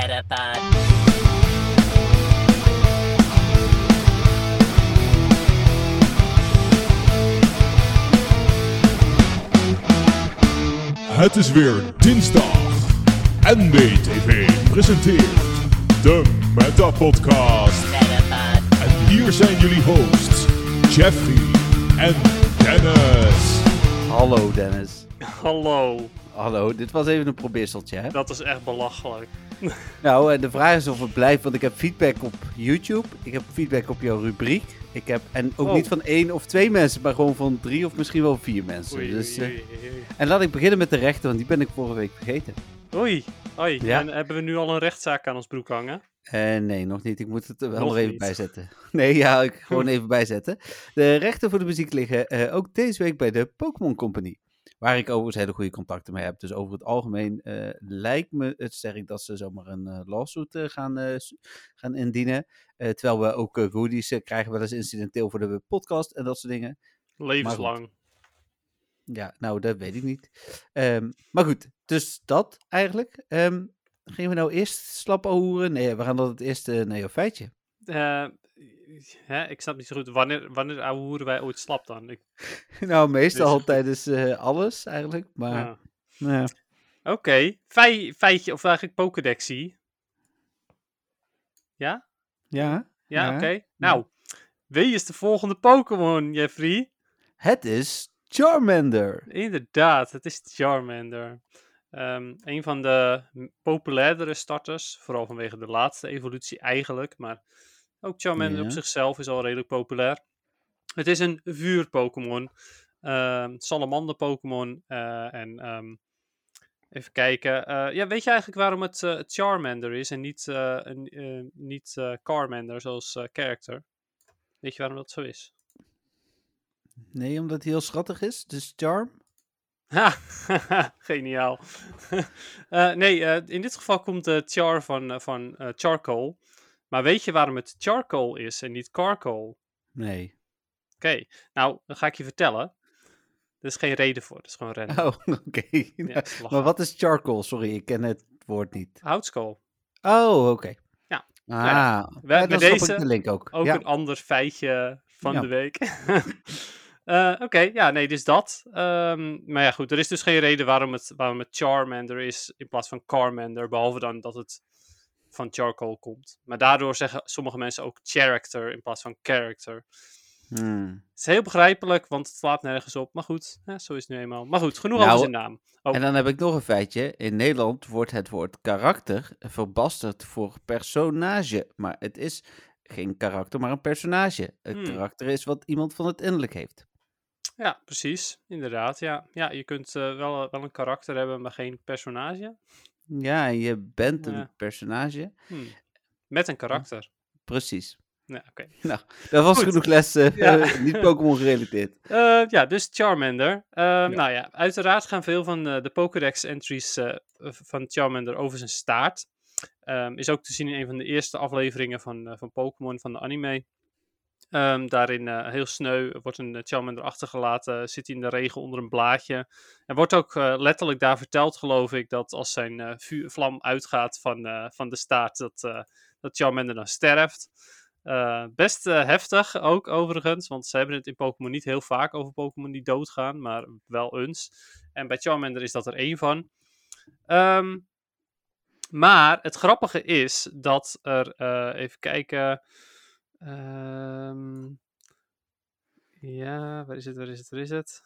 Metapod. Het is weer dinsdag. NBTV presenteert de Meta Podcast. Metapod. En hier zijn jullie hosts, Jeffrey en Dennis. Hallo Dennis. Hallo, Hallo, dit was even een probeerseltje, hè? dat is echt belachelijk. Nou, en de vraag is of het blijft, want ik heb feedback op YouTube. Ik heb feedback op jouw rubriek. Ik heb, en ook Oh. niet van één of twee mensen, maar gewoon van drie of misschien wel vier mensen. Oei, dus, oei, eh, oei, en laat ik beginnen met de rechter, want die ben ik vorige week vergeten. Oei, oei. Ja. En hebben we nu al een rechtszaak aan ons broek hangen? Eh, nee, nog niet. Ik moet het er wel Nog even bijzetten. Nee, ja, ik gewoon even bijzetten. De rechten voor de muziek liggen eh, ook deze week bij de Pokémon Company. Waar ik overigens hele goede contacten mee heb. Dus over het algemeen eh, lijkt me het sterk dat ze zomaar een eh, lawsuit eh, gaan, gaan indienen. Eh, terwijl we ook goodies krijgen, wel eens incidenteel voor de podcast en dat soort dingen. Levenslang. Ja, nou, dat weet ik niet. Ehm, maar goed, dus dat eigenlijk. Ehm gingen we nou eerst slap hoeren? Nee, we gaan dat het eerste naar jouw feitje. Hè, ik snap niet zo goed. Wanneer, wanneer ouwehoeren wij ooit slap dan? Ik, Nou, meestal Dus- tijdens eh, alles eigenlijk. Maar ja. nou ja. Oké, Fei- feitje, of eigenlijk Pokédexie. Ja? ja, Ja, Ja. oké. Nou, wie is de volgende Pokémon, Jeffrey? het is Charmander. Inderdaad, het is Charmander. Ehm een van de populairdere starters, vooral vanwege de laatste evolutie eigenlijk, maar ook Charmander Ja. op zichzelf is al redelijk populair. Het is een vuur-Pokémon, ehm, salamander-Pokémon eh, en ehm, even kijken. eh, ja, weet je eigenlijk waarom het eh, Charmander is en niet, een, niet Carmander zoals character? Weet je waarom dat zo is? Nee, omdat hij heel schattig is. Dus Charm. Ha, geniaal. Nee, in dit geval komt de char van, van charcoal. Maar weet je waarom het charcoal is en niet charcoal? Nee. Oké, nou, dan ga ik je vertellen. Er is geen reden voor, het is gewoon rennen. Oh, oké. Ja, maar wat is charcoal? Sorry, ik ken het woord niet. Houtskool. Oh, oké. Ja. Ah, ja. ja, deze de link ook. Ook ja. een ander feitje van de week. Eh, Oké, ja, nee, dus dat. Ehm, maar ja, goed, er is dus geen reden waarom het, waarom het Charmander is in plaats van Carmander, behalve dan dat het van charcoal komt. Maar daardoor zeggen sommige mensen ook character in plaats van character. Hmm. Het is heel begrijpelijk, want het slaat nergens op. Maar goed, hè, zo is het nu eenmaal. Maar goed, genoeg Nou, over zijn naam. Oh. En dan heb ik nog een feitje. In Nederland wordt het woord karakter verbasterd voor personage. Maar het is geen karakter, maar een personage. Een Hmm. karakter is wat iemand van het innerlijk heeft. Ja, precies. Inderdaad, ja. Ja, je kunt eh, wel, wel een karakter hebben, maar geen personage. Ja, je bent een Ja. personage. Hmm. Met een karakter. Precies. Ja, oké. Dat was Goed. genoeg lessen, Ja. niet Pokémon gerelateerd. Eh, ja, dus Charmander. Ja. Nou ja, uiteraard gaan veel van de, de Pokédex-entries eh, van Charmander over zijn staart. Ehm, is ook te zien in een van de eerste afleveringen van, eh, van Pokémon van de anime. Ehm, daarin eh, heel sneu wordt een eh, Charmander achtergelaten, zit hij in de regen onder een blaadje. Er wordt ook eh, letterlijk daar verteld, geloof ik, dat als zijn eh, vuur, vlam uitgaat van, eh, van de staart, dat, eh, dat Charmander dan sterft. Eh, best eh, heftig ook, overigens, want ze hebben het in Pokémon niet heel vaak over Pokémon die doodgaan, maar wel eens. En bij Charmander is dat er één van. Ehm, maar het grappige is dat er, eh, even kijken. Ehm, ja, waar is het, waar is het, waar is het?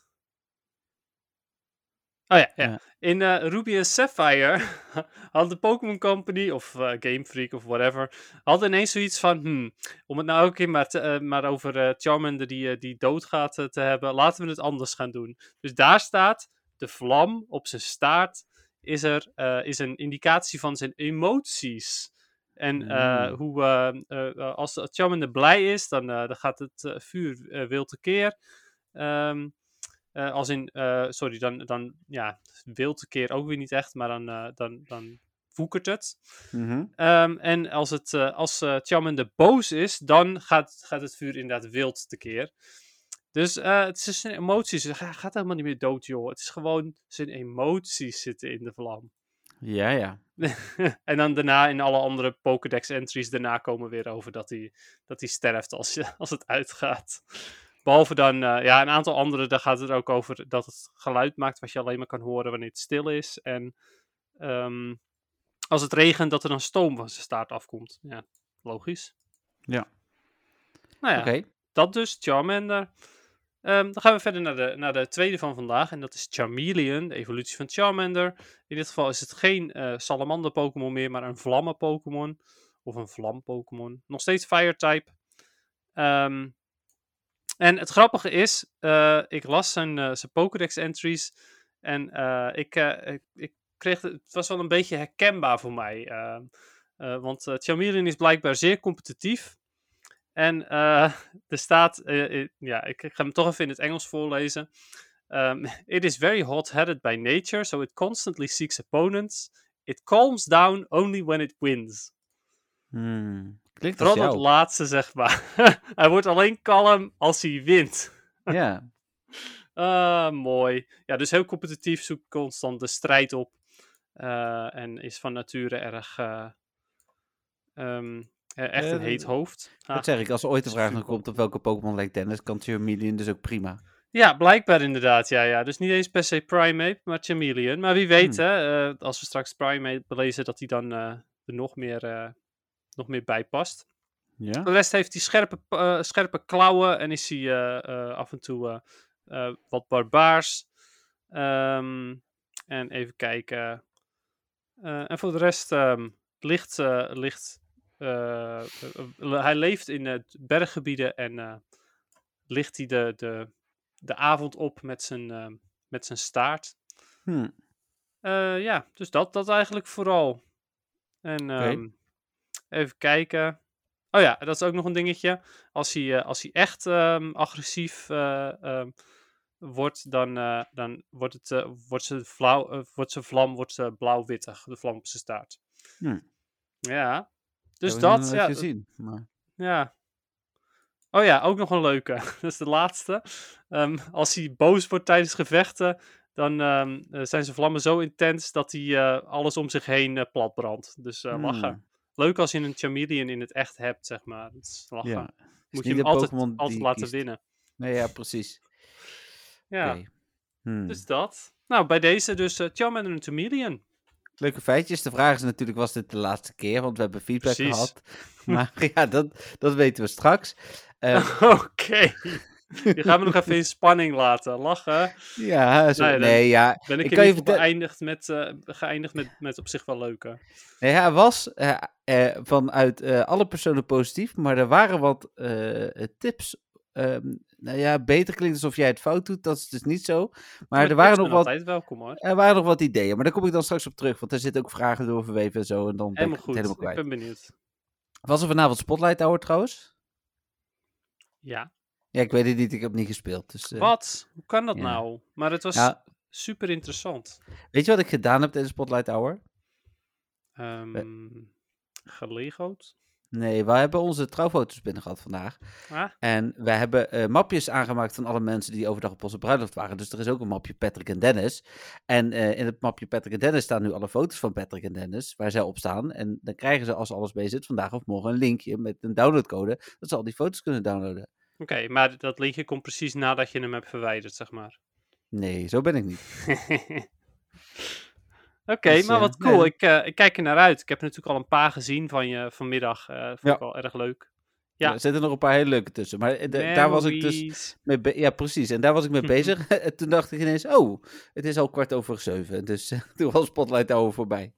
Oh ja, ja. In eh, Ruby en Sapphire had de Pokémon Company of eh, Game Freak of whatever, had ineens zoiets van, hmm, om het nou ook in maar, te- eh, maar over Charmander die, die doodgaat te hebben, laten we het anders gaan doen. Dus daar staat, de vlam op zijn staart is, er, is een indicatie van zijn emoties. En eh, Mm. hoe, eh, eh, als Charmander blij is, dan, dan gaat het vuur wild tekeer. Ehm eh, als in, sorry, dan, dan ja, wild tekeer ook weer niet echt, maar dan, dan, dan woekert het. Mhm. Ehm, en als, het, als Charmander boos is, dan gaat, gaat het vuur inderdaad wild tekeer. Dus het is zijn emoties. Gaat helemaal niet meer dood, joh. Het is gewoon zijn emoties zitten in de vlam. Ja, ja. en dan daarna in alle andere Pokédex entries daarna komen weer over dat hij, dat hij sterft als, je, als het uitgaat. Behalve dan, eh, ja, een aantal andere, daar gaat het ook over dat het geluid maakt wat je alleen maar kan horen wanneer het stil is. En ehm, als het regent, dat er dan stoom van zijn staart afkomt. Ja, logisch. Ja. Nou ja, Oké. dat dus, Charmander. Ehm, dan gaan we verder naar de, naar de tweede van vandaag. En dat is Charmeleon, de evolutie van Charmander. In dit geval is het geen eh, salamander-Pokémon meer, maar een vlammen-Pokémon. Of een vlam-Pokémon. Nog steeds Fire-type. Ehm, en het grappige is, eh, ik las zijn, eh, zijn Pokédex-entries. En ik, ik, kreeg, het was wel een beetje herkenbaar voor mij. ehm, eh, want uh, Charmeleon is blijkbaar zeer competitief. En eh, er staat, eh, eh, ja, ik, ik ga hem toch even in het Engels voorlezen. Um, it is very hot-headed by nature, so it constantly seeks opponents. It calms down only when it wins. Hmm. Klinkt Vooral dat laatste, zeg maar. hij wordt alleen kalm als hij wint. Ja. Ah, mooi. Ja, dus heel competitief, zoekt constant de strijd op. en is van nature erg. ehm, eh, echt Eh, een heet hoofd. Ah. Dat zeg ik, als er ooit een vraag nog komt op welke Pokémon lijkt Dennis, kan Charmeleon dus ook prima. Ja, blijkbaar inderdaad. Ja, ja. Dus niet eens per se Primate, maar Chameleon. Maar wie weet, Hmm. hè, eh, als we straks Primate belezen, dat hij dan eh, er nog meer, eh, nog meer bij past. Ja? De rest heeft hij scherpe, scherpe klauwen en is hij af en toe wat barbaars. Ehm, en even kijken. En voor de rest ehm, ligt, ligt hij leeft in eh, berggebieden en eh, ligt hij de, de, de avond op met zijn, met zijn staart. Hm. Eh, ja, dus dat, dat eigenlijk vooral. En ehm, even kijken. Oh ja, dat is ook nog een dingetje. Als hij, eh, als hij echt ehm, agressief eh, ehm, wordt, dan, eh, dan wordt, het, eh, wordt, zijn eh, wordt zijn vlam wordt, eh, blauw-wittig, de vlam op zijn staart. Hm. Ja, dus dat, ja, gezien. Maar... ja. Oh ja, ook nog een leuke. Dat is de laatste. Ehm, als hij boos wordt tijdens gevechten, dan ehm, eh, zijn zijn vlammen zo intens dat hij eh, alles om zich heen eh, platbrandt. Dus eh, lachen. Hmm. Leuk als je een Chameleon in het echt hebt, zeg maar. Dat is lachen. Ja. Moet je hem altijd, altijd laten kiest. winnen. Nee, ja, precies. Ja. Hmm. dus dat. Nou, bij deze dus uh, Charmander en Chameleon. Leuke feitjes. De vraag is natuurlijk, was dit de laatste keer? Want we hebben feedback Precies. gehad. Maar ja, dat, dat weten we straks. Eh, Oké. Je gaat me nog even in spanning laten. Lachen. ja, zo, Nee, ja. Ben ik, Ik kan je geëindigd met, eh, geëindigd met, met op zich wel leuke. Nee, hij was eh, eh, vanuit alle personen positief, maar er waren wat tips. Ehm, nou ja, beter klinkt alsof jij het fout doet, dat is dus niet zo. Maar er waren nog wat, welkom hoor. er waren nog wat ideeën, maar daar kom ik dan straks op terug, want er zitten ook vragen door verweven en zo, en dan ben Helemaal ik goed. helemaal ik kwijt. ben benieuwd. Was er vanavond Spotlight Hour trouwens? Ja. Ja, ik weet het niet, ik heb niet gespeeld. Dus, eh, Wat? Hoe kan dat ja. nou? Maar het was ja, super interessant. weet je wat ik gedaan heb tijdens Spotlight Hour? Gelegoed. Nee, we hebben onze trouwfoto's binnen gehad vandaag. Ah, En wij hebben eh, mapjes aangemaakt van alle mensen die overdag op onze bruiloft waren. Dus er is ook een mapje Patrick en Dennis. En eh, in het mapje Patrick en Dennis staan nu alle foto's van Patrick en Dennis, waar zij op staan. En dan krijgen ze, als alles mee zit, vandaag of morgen een linkje met een downloadcode, dat ze al die foto's kunnen downloaden. Oké, maar dat linkje komt precies nadat je hem hebt verwijderd, zeg maar. Nee, zo ben ik niet. Oké, Dus, maar eh, wat cool. nee. Ik, eh, ik kijk er naar uit. Ik heb natuurlijk al een paar gezien van je vanmiddag. eh vond Ja. ik wel erg leuk. Ja. Ja. Er zitten nog een paar hele leuke tussen. Maar de- daar was ik dus mee Ja, precies. En daar was ik mee bezig. en toen dacht ik ineens, oh, het is al kwart over zeven. Dus toen was Spotlight Hour voorbij.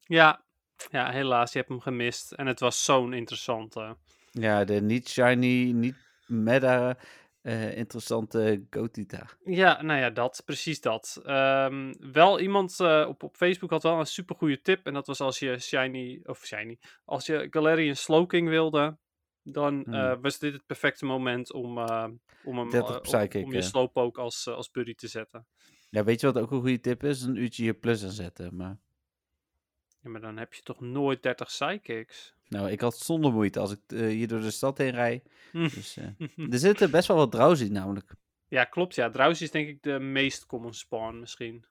Ja. ja, helaas. Je hebt hem gemist. En het was zo'n interessante. Ja, de niet shiny, niet meta, eh, interessante Gotita. Ja, nou ja, dat. Precies dat. Ehm, wel iemand eh, op, op Facebook had wel een supergoeie tip. En dat was als je shiny, of shiny, als je Galarian Slowking wilde, dan eh, Hmm. was dit het perfecte moment om, eh, om, hem, 30 eh, om, om je eh. Slowpoke als, eh, als buddy te zetten. Ja, weet je wat ook een goede tip is? Een uurtje hier plus aan zetten. Maar Ja, maar dan heb je toch nooit 30 Psychics? nou, ik had zonder moeite als ik eh, hier door de stad heen rijd. Hm. Dus, eh, er zitten best wel wat drowsy namelijk. Ja, klopt. Ja, Drowsy is denk ik de meest common spawn misschien.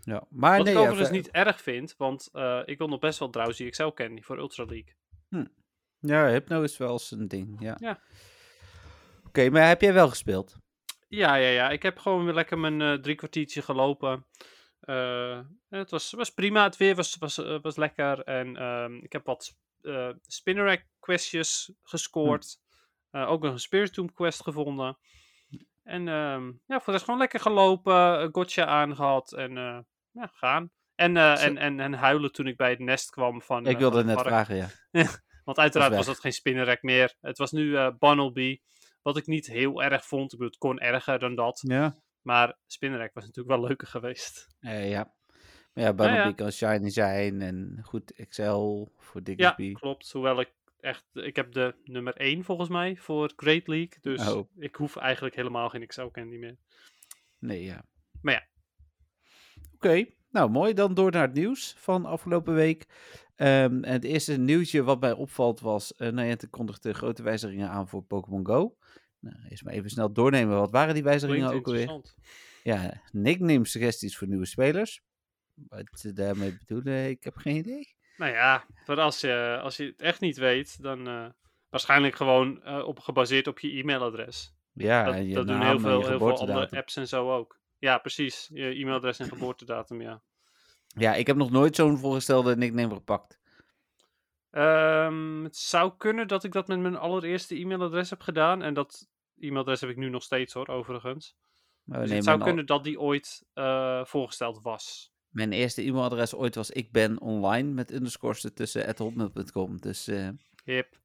Ja, maar Wat nee, ik ja, overigens ver- niet erg vind, want eh, ik wil nog best wel Drowsy XL Candy voor Ultra League. Ja, Hypno is wel eens een ding, ja. Ja. Oké, maar heb jij wel gespeeld? Ja, ja, ja. Ik heb gewoon weer lekker mijn eh, drie kwartiertje gelopen. Eh, het was, was prima. Het weer was, was, eh, was lekker. En ehm, ik heb wat eh Spinnerack questjes gescoord. Eh, ook een Spiritomb quest gevonden. En ehm, ja, voor de rest gewoon lekker gelopen. Gotcha aangehad. En ja, gaan. En, en, en, en huilen toen ik bij het nest kwam van. ik wilde net het park. vragen, ja. Want uiteraard was dat geen Spinnerack meer. Het was nu eh Bunnelby. Wat ik niet heel erg vond. Ik bedoel, het kon erger dan dat. Ja. Maar Spinnerack was natuurlijk wel leuker geweest. Eh, ja. Maar ja, ja. kan shiny zijn en goed Excel voor Ja, Diggsby. klopt. Hoewel ik echt... Ik heb de nummer 1 volgens mij voor Great League. Dus Oh. ik hoef eigenlijk helemaal geen Excel Candy meer. Nee, ja. Maar ja. Oké, nou mooi. Dan door naar het nieuws van afgelopen week. En het eerste nieuwtje wat mij opvalt was, uh, Niantic kondigde grote wijzigingen aan voor Pokémon Go. Nou, eerst maar even snel doornemen. Wat waren die wijzigingen ook alweer? Ja, nickname suggesties voor nieuwe spelers. Wat ze daarmee bedoelen, ik heb geen idee. Nou ja, voor als je, als je het echt niet weet, dan eh, waarschijnlijk gewoon eh, op, gebaseerd op je e-mailadres. Ja, dat en je dat doen heel veel, heel veel andere apps en zo ook. Ja, precies. Je e-mailadres en geboortedatum, ja. Ja, ik heb nog nooit zo'n voorgestelde nickname gepakt. Ehm, het zou kunnen dat ik dat met mijn allereerste e-mailadres heb gedaan. En dat e-mailadres heb ik nu nog steeds hoor, overigens. Maar Dus nee, het zou al- kunnen dat die ooit eh, voorgesteld was. mijn eerste e-mailadres ooit was ik ben online met underscores ertussen at hotmail.com. Dus eh, Hip.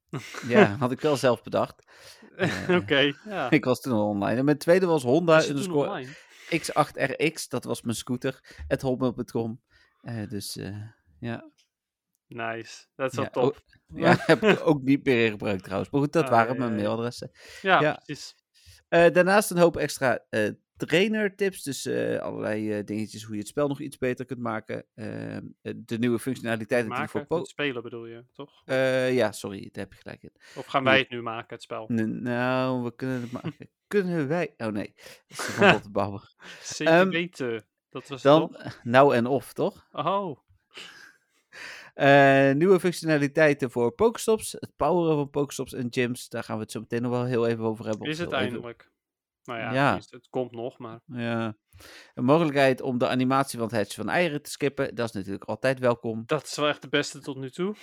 ja, had ik wel zelf bedacht. Eh, Oké, ja. Ik was toen al online. En mijn tweede was Honda Was underscore online? X8RX. Dat was mijn scooter. At hotmail.com. Dus ja. Nice. Dat is wel Ja, top. ja, heb ik ook niet meer in gebruikt trouwens. Maar goed, dat Ah, waren ja, mijn mailadressen. Ja, precies. Eh, daarnaast een hoop extra eh trainertips. Dus eh, allerlei dingetjes hoe je het spel nog iets beter kunt maken. Eh, eh, de nieuwe functionaliteiten die voor po- het spelen bedoel je, toch? Ja, sorry, daar heb je gelijk in. Of gaan wij het nu maken, het spel? N- nou, we kunnen het maken. kunnen wij? Oh nee, dat is van Botte Bauer. Zeker Ehm, weten. Dat was Dan toch? nou en of, toch? Oh, Eh, nieuwe functionaliteiten voor Pokestops. Het poweren van Pokestops en gyms. Daar gaan we het zo meteen nog wel heel even over hebben. is het even- eindelijk? Nou ja, Ja. tenminste, het komt nog, maar... Ja. Een mogelijkheid om de animatie van het hatchen van eieren te skippen. Dat is natuurlijk altijd welkom. Dat is wel echt de beste tot nu toe.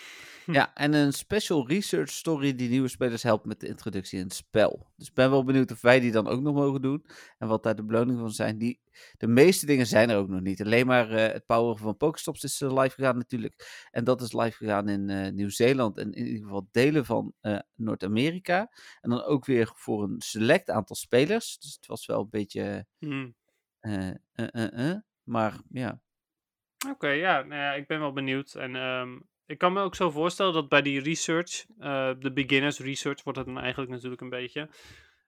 Ja, en een special research story die nieuwe spelers helpt met de introductie in het spel. Dus ik ben wel benieuwd of wij die dan ook nog mogen doen. En wat daar de beloningen van zijn. Die, de meeste dingen zijn er ook nog niet. Alleen maar eh, het poweren van Pokestops is eh, live gegaan natuurlijk. En dat is live gegaan in eh, Nieuw-Zeeland en in ieder geval delen van Noord-Amerika. En dan ook weer voor een select aantal spelers. Dus het was wel een beetje... Hm. Eh, eh, eh, eh. Maar ja, Oké, ja, nou ja, ik ben wel benieuwd. En ehm, ik kan me ook zo voorstellen dat bij die research, de beginners research wordt het dan eigenlijk natuurlijk een beetje.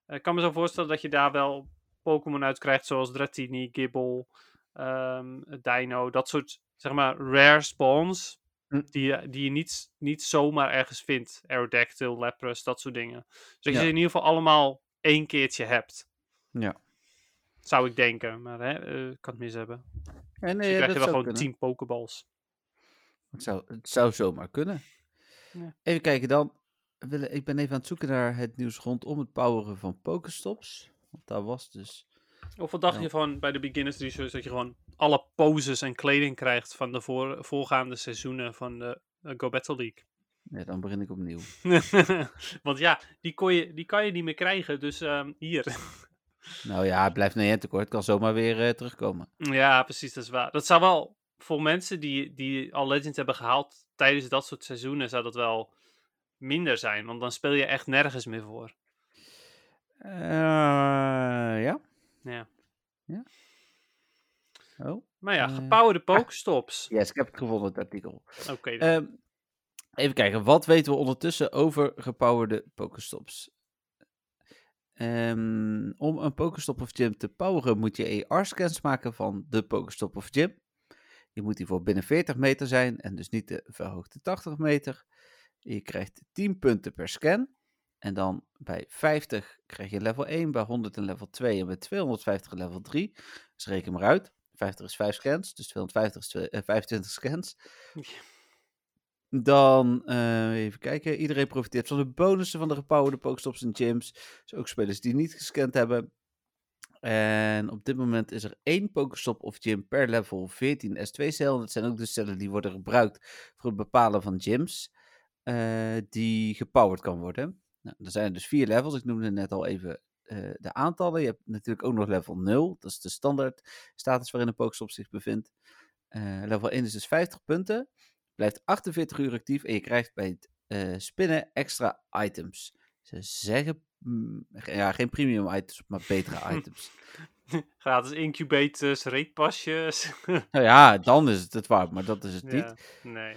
Ik kan me zo voorstellen dat je daar wel Pokémon uit krijgt, zoals Dratini, Gible, ehm, Dino, dat soort, zeg maar, rare spawns. Hm. Die, je- die je niet, niet zomaar ergens vindt. Aerodactyl, Lapras, dat soort dingen. Dus dat je ze in ieder geval allemaal één keertje hebt. Ja. Zou ik denken, maar hè, eh, ik kan het mis hebben. En, Dus eh, je krijgt er wel gewoon kunnen. 10 Pokeballs. Het zou, het zou zomaar kunnen. Ja. Even kijken dan. Ik ben even aan het zoeken naar het nieuws rondom het poweren van Pokestops. Want daar was dus... Of wat dacht Ja. je van bij de beginners research dat je gewoon alle poses en kleding krijgt van de voor, voorgaande seizoenen van de eh, Go Battle League? Ja, dan begin ik opnieuw. Want ja, die, kon je, die kan je niet meer krijgen, dus ehm, hier. Nou ja, het blijft niet tekort. Het kan zomaar weer eh, terugkomen. ja, precies, dat is waar. Dat zou wel, voor mensen die, die al Legends hebben gehaald tijdens dat soort seizoenen, zou dat wel minder zijn. Want dan speel je echt nergens meer voor. Eh, ja? Ja. Oh. Maar ja, Eh, gepowerde Pokestops. Yes, ik heb het gevonden, het artikel. Oké. Ehm, even kijken, wat weten we ondertussen over gepowerde Pokestops? Ehm, om een Pokestop of Gym te poweren moet je AR-scans maken van de Pokestop of Gym. Je moet hiervoor binnen 40 meter zijn en dus niet de verhoogde 80 meter. Je krijgt 10 punten per scan. En dan bij 50 krijg je level 1, bij 100 een level 2 en bij 250 een level 3. Dus reken maar uit. 250 is 5 scans, dus 250 is twee- eh, 25 scans. Dan, eh, even kijken, iedereen profiteert van de bonussen van de gepowerde Pokestops en gyms. Dus ook spelers die niet gescand hebben. En op dit moment is er één Pokestop of gym per level 14 S2-cel. Dat zijn ook de cellen die worden gebruikt voor het bepalen van gyms. eh, die gepowerd kan worden. Nou, er zijn dus vier levels. Ik noemde net al even eh, de aantallen. Je hebt natuurlijk ook nog level 0. Dat is de standaard status waarin een Pokestop zich bevindt. Level 1 is dus 50 punten. Blijft 48 uur actief en je krijgt bij het eh, spinnen extra items. Ze zeggen, mm, ja, geen premium items, maar betere items. Gratis incubators, reetpasjes. Nou ja, dan is het het waard, maar dat is het niet. nee.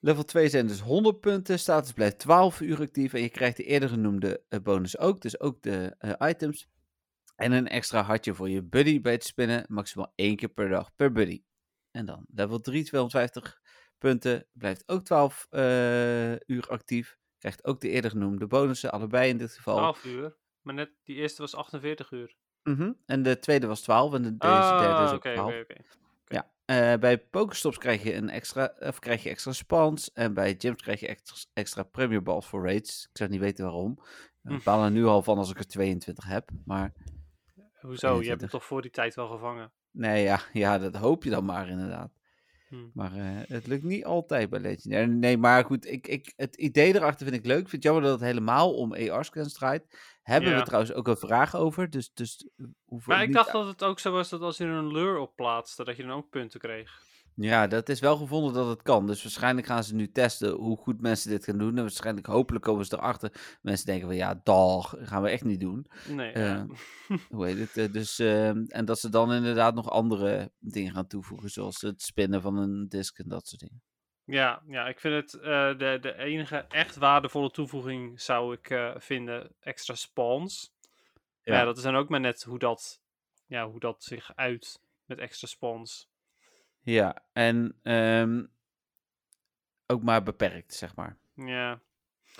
Level 2 zijn dus 100 punten. Status blijft 12 uur actief. En je krijgt de eerder genoemde eh, bonus ook. Dus ook de eh, items. En een extra hartje voor je buddy bij het spinnen. Maximaal één keer per dag per buddy. En dan level 3, 250 punten. Blijft ook 12 eh, uur actief. Krijgt ook de eerder genoemde bonussen. Allebei in dit geval. 12 uur. Maar net die eerste was 48 uur. Mhm. En de tweede was 12. En de, deze derde is Ah, ook oké, 12. oké, oké. Ja, eh, bij Pokestops krijg je een extra, of krijg je extra spawns. En bij gyms krijg je extra, extra premier balls voor raids. Ik zou niet weten waarom. Hm. Ik baal er nu al van als ik er 22 heb. Maar Hoezo? Je hebt 21. hem toch voor die tijd wel gevangen? nee, ja, ja dat hoop je dan maar inderdaad. Hm. Maar eh, het lukt niet altijd bij Legendary. Nee, maar goed, ik, ik, het idee erachter vind ik leuk. Ik vind het jammer dat het helemaal om AR-scans draait. Hebben Ja. we trouwens ook een vraag over. Dus, dus eh, Maar ik dacht dat het ook zo was dat als je er een lure op plaatste, dat je dan ook punten kreeg. Ja, dat is wel gevonden dat het kan. Dus waarschijnlijk gaan ze nu testen hoe goed mensen dit gaan doen. En waarschijnlijk, hopelijk komen ze erachter. Mensen denken van, ja, dag, gaan we echt niet doen. Nee, Eh, ja. Hoe heet het? eh, Dus, ehm, en dat ze dan inderdaad nog andere dingen gaan toevoegen. Zoals het spinnen van een disk en dat soort dingen. Ja, ja, ik vind het eh, de, de enige echt waardevolle toevoeging zou ik vinden extra spawns. Ja, dat is dan ook maar net hoe dat, ja, hoe dat zich uit met extra spawns. Ja, en ehm, ook maar beperkt, zeg maar. Ja,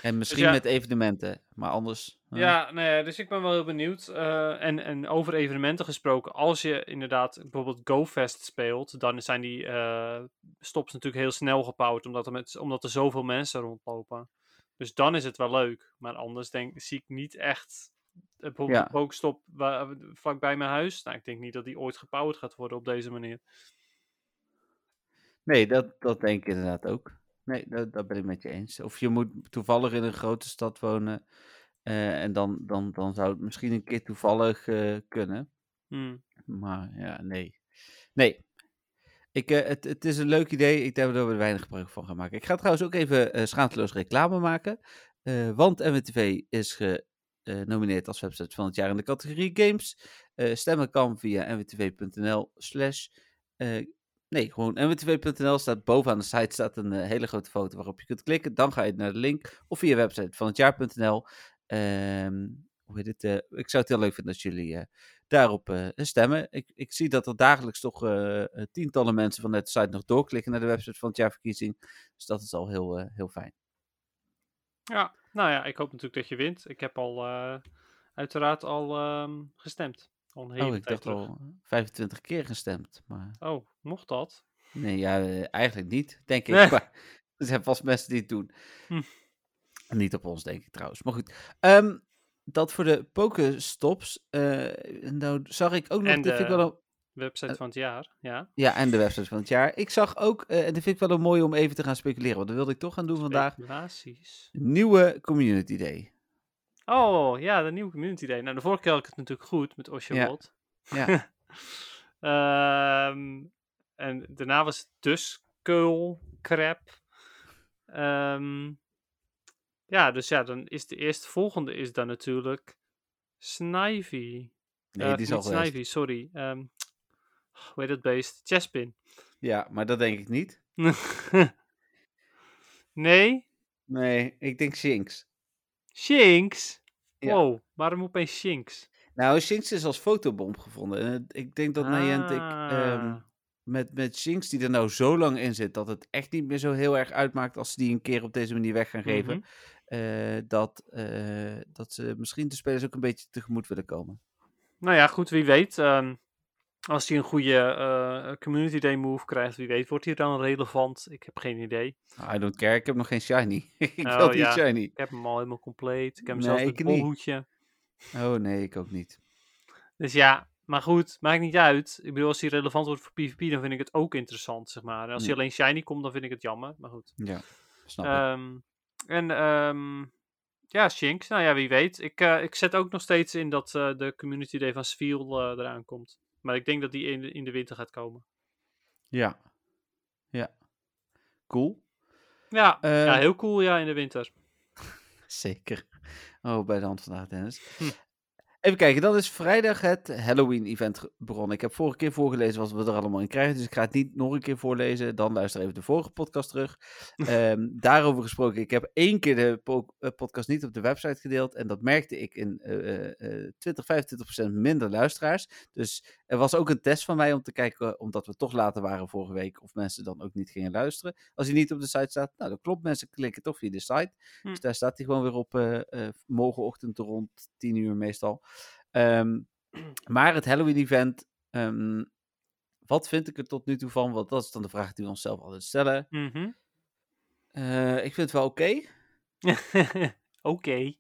En misschien ja- met evenementen, maar anders. ja nou ja, dus ik ben wel heel benieuwd. Eh, en, en over evenementen gesproken, als je inderdaad bijvoorbeeld GoFest speelt, dan zijn die eh, stops natuurlijk heel snel gebouwd, omdat er, met, omdat er zoveel mensen rondlopen. Dus dan is het wel leuk. Maar anders denk, zie ik niet echt. eh, Bijvoorbeeld Ja. wa- vlakbij mijn huis. Nou, ik denk niet dat die ooit gebouwd gaat worden op deze manier. Nee, dat, dat denk ik inderdaad ook. Nee, dat, dat ben ik met je eens. Of je moet toevallig in een grote stad wonen. eh, en dan, dan, dan zou het misschien een keer toevallig eh, kunnen. Hmm. Maar ja, nee. Nee. Ik, eh, het, het is een leuk idee. Ik denk dat we er weinig gebruik van gaan maken. Ik ga trouwens ook even schaamteloos reclame maken. want MWTV is genomineerd als website van het jaar in de categorie games. Stemmen kan via nwtv.nl slash... nee, gewoon nwtv.nl staat bovenaan de site staat een eh, hele grote foto waarop je kunt klikken. Dan ga je naar de link. Of via website van het jaar.nl. Ehm, hoe heet het? eh, ik zou het heel leuk vinden als jullie... eh, daarop stemmen. Ik, ik zie dat er dagelijks toch tientallen mensen van de site nog doorklikken naar de website van het jaarverkiezing. Dus dat is al heel, heel fijn. Ja, nou ja, ik hoop natuurlijk dat je wint. Ik heb al uiteraard al ehm, gestemd. Hele oh, ik dacht terug. al 25 keer gestemd. Maar Oh, mocht dat? nee, ja, eh, eigenlijk niet, denk ik. Maar er zijn vast mensen die het doen. Hm. Niet op ons, denk ik trouwens. Maar goed. Ehm, dat voor de pokestops. eh nou, zag ik ook nog. En de- wel een- Website Eh, van het jaar, ja. ja, en de website van het jaar. Ik zag ook, eh, en dat vind ik wel een mooi om even te gaan speculeren. Want dat wilde ik toch gaan doen vandaag. Nieuwe Community Day. Oh, ja, de nieuwe community day. Nou, de vorige keer had ik het natuurlijk goed met Oshawott. Ja. Ehm, en daarna was het dus Keul, Crap. Ehm, ja, dus ja, dan is de eerste volgende is dan natuurlijk Snivy. Nee, Eh, die is al. Snivy, sorry. Ehm hoe heet dat beest? Chespin. Ja, maar dat denk ik niet. nee? Nee, ik denk Shinx. Shinx? Ja. Wow, waarom opeens Shinx? Nou, Shinx is als fotobom gevonden. En ik denk dat Niantic ehm, Ah. met, met Shinx, die er nou zo lang in zit, dat het echt niet meer zo heel erg uitmaakt als ze die een keer op deze manier weg gaan geven. Mhm. eh, dat, eh, dat ze misschien de spelers ook een beetje tegemoet willen komen. Nou ja, goed, wie weet. ehm, Als hij een goede eh, Community Day move krijgt, wie weet, wordt hij dan relevant? Ik heb geen idee. I don't care, ik heb nog geen shiny. ik Oh, wil niet shiny. Ik heb hem al helemaal compleet. Ik heb hem Nee, zelfs een bolhoedje. Oh nee, ik ook niet. Dus ja, maar goed, maakt niet uit. Ik bedoel, als hij relevant wordt voor PvP, dan vind ik het ook interessant, zeg maar. En als hij Ja. alleen shiny komt, dan vind ik het jammer. Maar goed. Ja, snap ik. Ehm, en ehm, ja, Shinx, nou ja, wie weet. Ik, eh, ik zet ook nog steeds in dat eh, de Community Day van Sviel eraan komt. Maar ik denk dat die in, de- in de winter gaat komen. Ja. Ja. Cool. Ja, Eh, ja, heel cool, ja, in de winter. Zeker. Oh, bij de hand vandaag, Dennis. Hm. Even kijken, dan is vrijdag het Halloween-event begonnen. Ik heb vorige keer voorgelezen wat we er allemaal in krijgen, dus ik ga het niet nog een keer voorlezen. Dan luister even de vorige podcast terug. Ehm, daarover gesproken, ik heb één keer de po- eh, podcast niet op de website gedeeld en dat merkte ik in eh, eh, eh, 20, 25% minder luisteraars. Dus er was ook een test van mij om te kijken, omdat we toch later waren vorige week, of mensen dan ook niet gingen luisteren. Als hij niet op de site staat, nou dat klopt, mensen klikken toch via de site. Hm. Dus daar staat hij gewoon weer op eh, eh, morgenochtend rond 10 uur meestal. Ehm, maar het Halloween-event, ehm, wat vind ik er tot nu toe van? Want dat is dan de vraag die we onszelf altijd stellen. Mhm. Eh, ik vind het wel oké. Oké.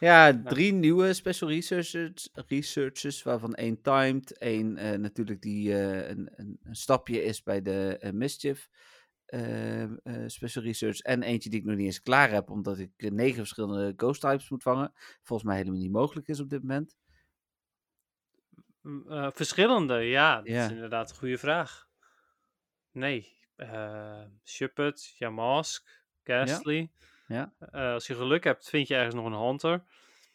Ja, drie nieuwe special researchers, researchers waarvan één timed, één eh, natuurlijk die eh, een, een, een stapje is bij de Mischief special research en eentje die ik nog niet eens klaar heb, omdat ik eh, negen verschillende ghost types moet vangen. Volgens mij helemaal niet mogelijk is op dit moment. Eh, verschillende, ja, dat Ja. is inderdaad een goede vraag. Nee. eh Shuppet, Yamask, Ghastly. Ja. Eh, als je geluk hebt, vind je ergens nog een Hunter.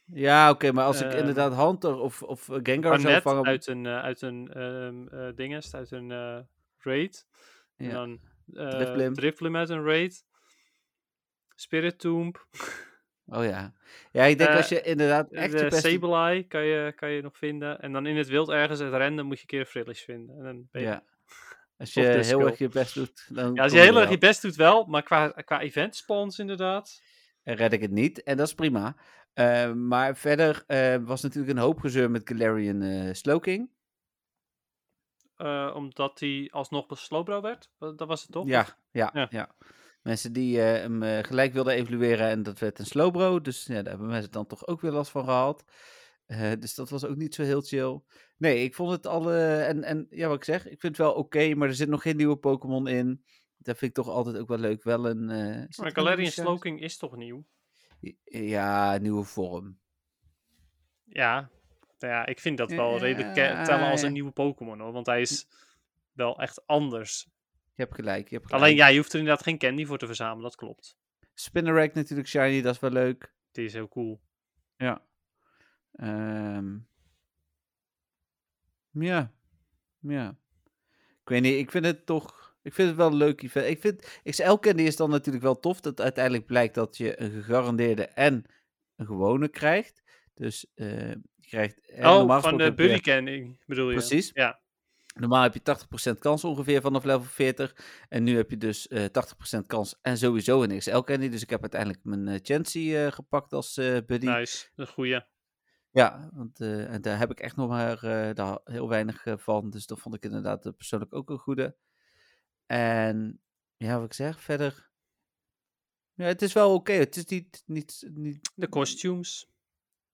Ja, oké, maar als ik Ehm, inderdaad Hunter of, of eh, Gengar zou vangen... uit een, eh, uit een ehm eh, dingest, uit een eh, raid. En Ja. dan Drifblim. Drifblim uit een raid. Spirit Tomb. Oh ja. Ja, ik denk Eh, als je inderdaad echt je de beste... Sableye kan je, kan je nog vinden. En dan in het wild ergens, het random, moet je een keer Frillish vinden. En dan ben je... Ja. Als je heel erg je best doet, dan Ja, als je heel er erg je best doet wel, maar qua, qua event spawns inderdaad. Red ik het niet. En dat is prima. Eh, maar verder eh, was natuurlijk een hoop gezeur met Galarian eh Eh, omdat hij alsnog Slowbro werd. Dat was het toch? Ja, ja, Ja. ja, Mensen die eh, hem eh, gelijk wilden evalueren en dat werd een Slowbro. Dus ja, daar hebben mensen dan toch ook weer last van gehad. Eh, dus dat was ook niet zo heel chill. Nee, ik vond het alle... En, en ja, wat ik zeg, ik vind het wel oké, maar er zit nog geen nieuwe Pokémon in. Dat vind ik toch altijd ook wel leuk. Wel een... Maar Galarian shiny? Slowking is toch nieuw? Ja, nieuwe vorm. Ja. Nou ja, ik vind dat wel redelijk ke- Ja, tellen als een nieuwe Pokémon hoor. Want hij is wel echt anders. Je hebt gelijk, je hebt gelijk. Alleen ja, je hoeft er inderdaad geen candy voor te verzamelen, dat klopt. Spinnerack natuurlijk shiny, dat is wel leuk. Die is heel cool. Ja. Ehm. ja. Ja. Ik weet niet, ik vind het toch... Ik vind het wel een leuk event. Ik vind... XL Candy is dan natuurlijk wel tof dat uiteindelijk blijkt dat je een gegarandeerde en een gewone krijgt. Dus eh, je krijgt... oh, van de je- Bully Candy bedoel je? Precies. Ja. Normaal heb je 80% kans ongeveer vanaf level 40. En nu heb je dus eh 80% kans en sowieso een XL Candy. Dus ik heb uiteindelijk mijn eh Chansey eh, gepakt als eh buddy. Nice, een goeie. Ja, want eh, en daar heb ik echt nog maar eh, daar heel weinig eh, van. Dus dat vond ik inderdaad eh, persoonlijk ook een goede. En ja, wat ik zeg, verder. Ja, het is wel oké. Het is niet, niet, niet De costumes.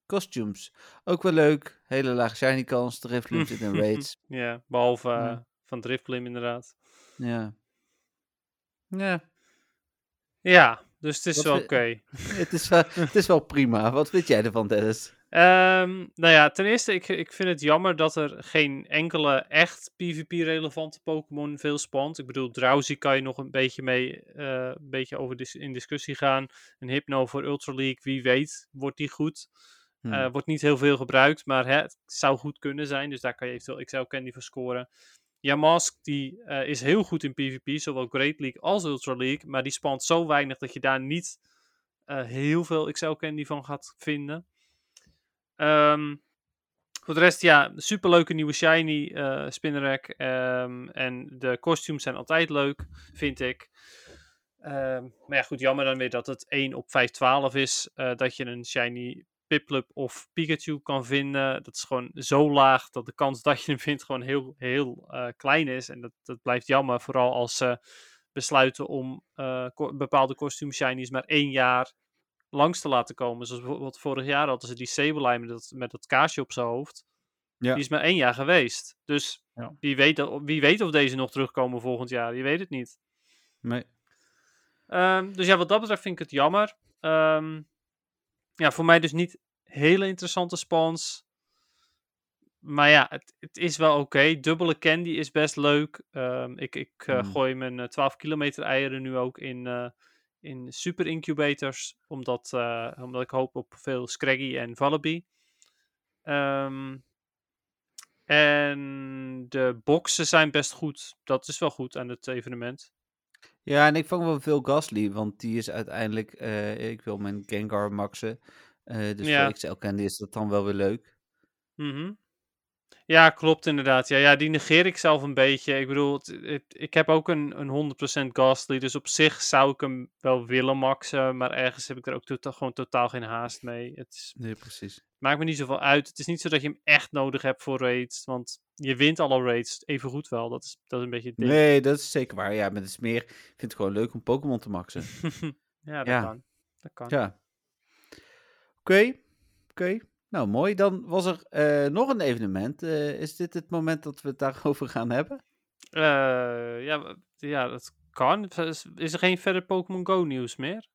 Costumes. Ook wel leuk. Hele lage shiny kans. De Riftloom zit in raids. Ja, behalve Ja. eh, van Driftblim inderdaad. Ja. Ja, Ja, dus het is Wat wel we- oké. het is, wel, het is wel prima. Wat vind jij ervan, Dennis? Ehm, nou ja, ten eerste, ik, ik vind het jammer dat er geen enkele echt PvP-relevante Pokémon veel spant. Ik bedoel, Drowsy kan je nog een beetje mee eh, een beetje over dis- in discussie gaan. Een Hypno voor Ultra League, wie weet, wordt die goed. Hm. Eh, wordt niet heel veel gebruikt, maar hè, het zou goed kunnen zijn. Dus daar kan je eventueel XL Candy voor scoren. Yamask die eh, is heel goed in PvP, zowel Great League als Ultra League. Maar die spant zo weinig dat je daar niet eh, heel veel XL Candy van gaat vinden. Ehm, voor de rest, ja, superleuke nieuwe shiny ehm, en de costumes zijn altijd leuk, vind ik. Ehm, maar ja, goed, jammer dan weer dat het 1 op 512 is. dat je een shiny Piplup of Pikachu kan vinden. Dat is gewoon zo laag dat de kans dat je hem vindt gewoon heel, heel eh, klein is. En dat, dat blijft jammer, vooral als ze besluiten om ko- bepaalde costume shinies maar één jaar langs te laten komen. Zoals bijvoorbeeld vorig jaar hadden ze die Sableye met dat, met dat kaarsje op zijn hoofd. Ja. Die is maar één jaar geweest. Dus Ja. wie, weet, wie weet of deze nog terugkomen volgend jaar. Je weet het niet. Nee. Ehm, dus ja, wat dat betreft vind ik het jammer. Ehm, ja, voor mij dus niet hele interessante spawns. Maar ja, het, het is wel oké. Dubbele candy is best leuk. Ehm, ik ik eh, Mm. gooi mijn eh, 12 kilometer eieren nu ook in, eh, in super incubators. Omdat, eh, omdat ik hoop op veel Scraggy en Vallaby. Ehm, en de boxen zijn best goed. Dat is wel goed aan het evenement. Ja, en ik vang wel veel Gasly, want die is uiteindelijk, eh, ik wil mijn Gengar maxen. eh, dus Ja. voor XL Candy is dat dan wel weer leuk. Mhm. Ja, klopt inderdaad. Ja, ja, die negeer ik zelf een beetje. Ik bedoel, het- het- ik heb ook een, een 100% Ghastly, dus op zich zou ik hem wel willen maxen, maar ergens heb ik er ook tota- gewoon totaal geen haast mee. Het is- Nee, precies. maakt me niet zoveel uit. Het is niet zo dat je hem echt nodig hebt voor raids, want je wint alle raids even goed wel. Dat is, dat is een beetje het ding. Nee, dat is zeker waar. Ja, met de smeer ik vind het gewoon leuk om Pokémon te maxen. ja, dat Ja. kan. Dat kan. Ja. Oké, oké. Nou, mooi. Dan was er eh, nog een evenement. Eh, is dit het moment dat we het daarover gaan hebben? Eh, ja, ja, dat kan. Is, is er geen verder Pokémon Go nieuws meer?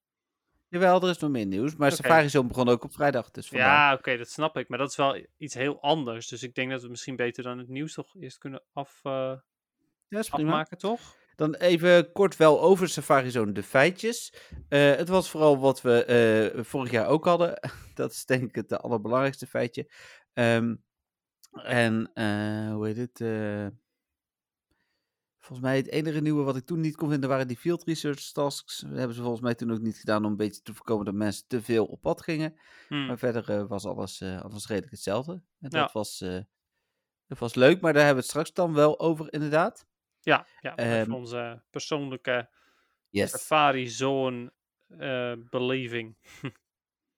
Jawel, er is nog meer nieuws. Maar Oké. Safari Zone begon ook op vrijdag. Dus. Ja, oké, dat snap ik. Maar dat is wel iets heel anders. Dus ik denk dat we misschien beter dan het nieuws toch eerst kunnen af, ja, afmaken, toch? Dan even kort wel over Safari Zone de feitjes. Eh, het was vooral wat we eh, vorig jaar ook hadden. Dat is denk ik het allerbelangrijkste feitje. Ehm, en eh, hoe heet het? volgens mij het enige nieuwe wat ik toen niet kon vinden waren die field research tasks. Dat hebben ze volgens mij toen ook niet gedaan om een beetje te voorkomen dat mensen te veel op pad gingen. Hm. Maar verder was alles, alles redelijk hetzelfde. En dat, Ja. was, dat was leuk, maar daar hebben we het straks dan wel over inderdaad. Ja, ja Ehm, onze persoonlijke Yes. Safari Zone eh beleving.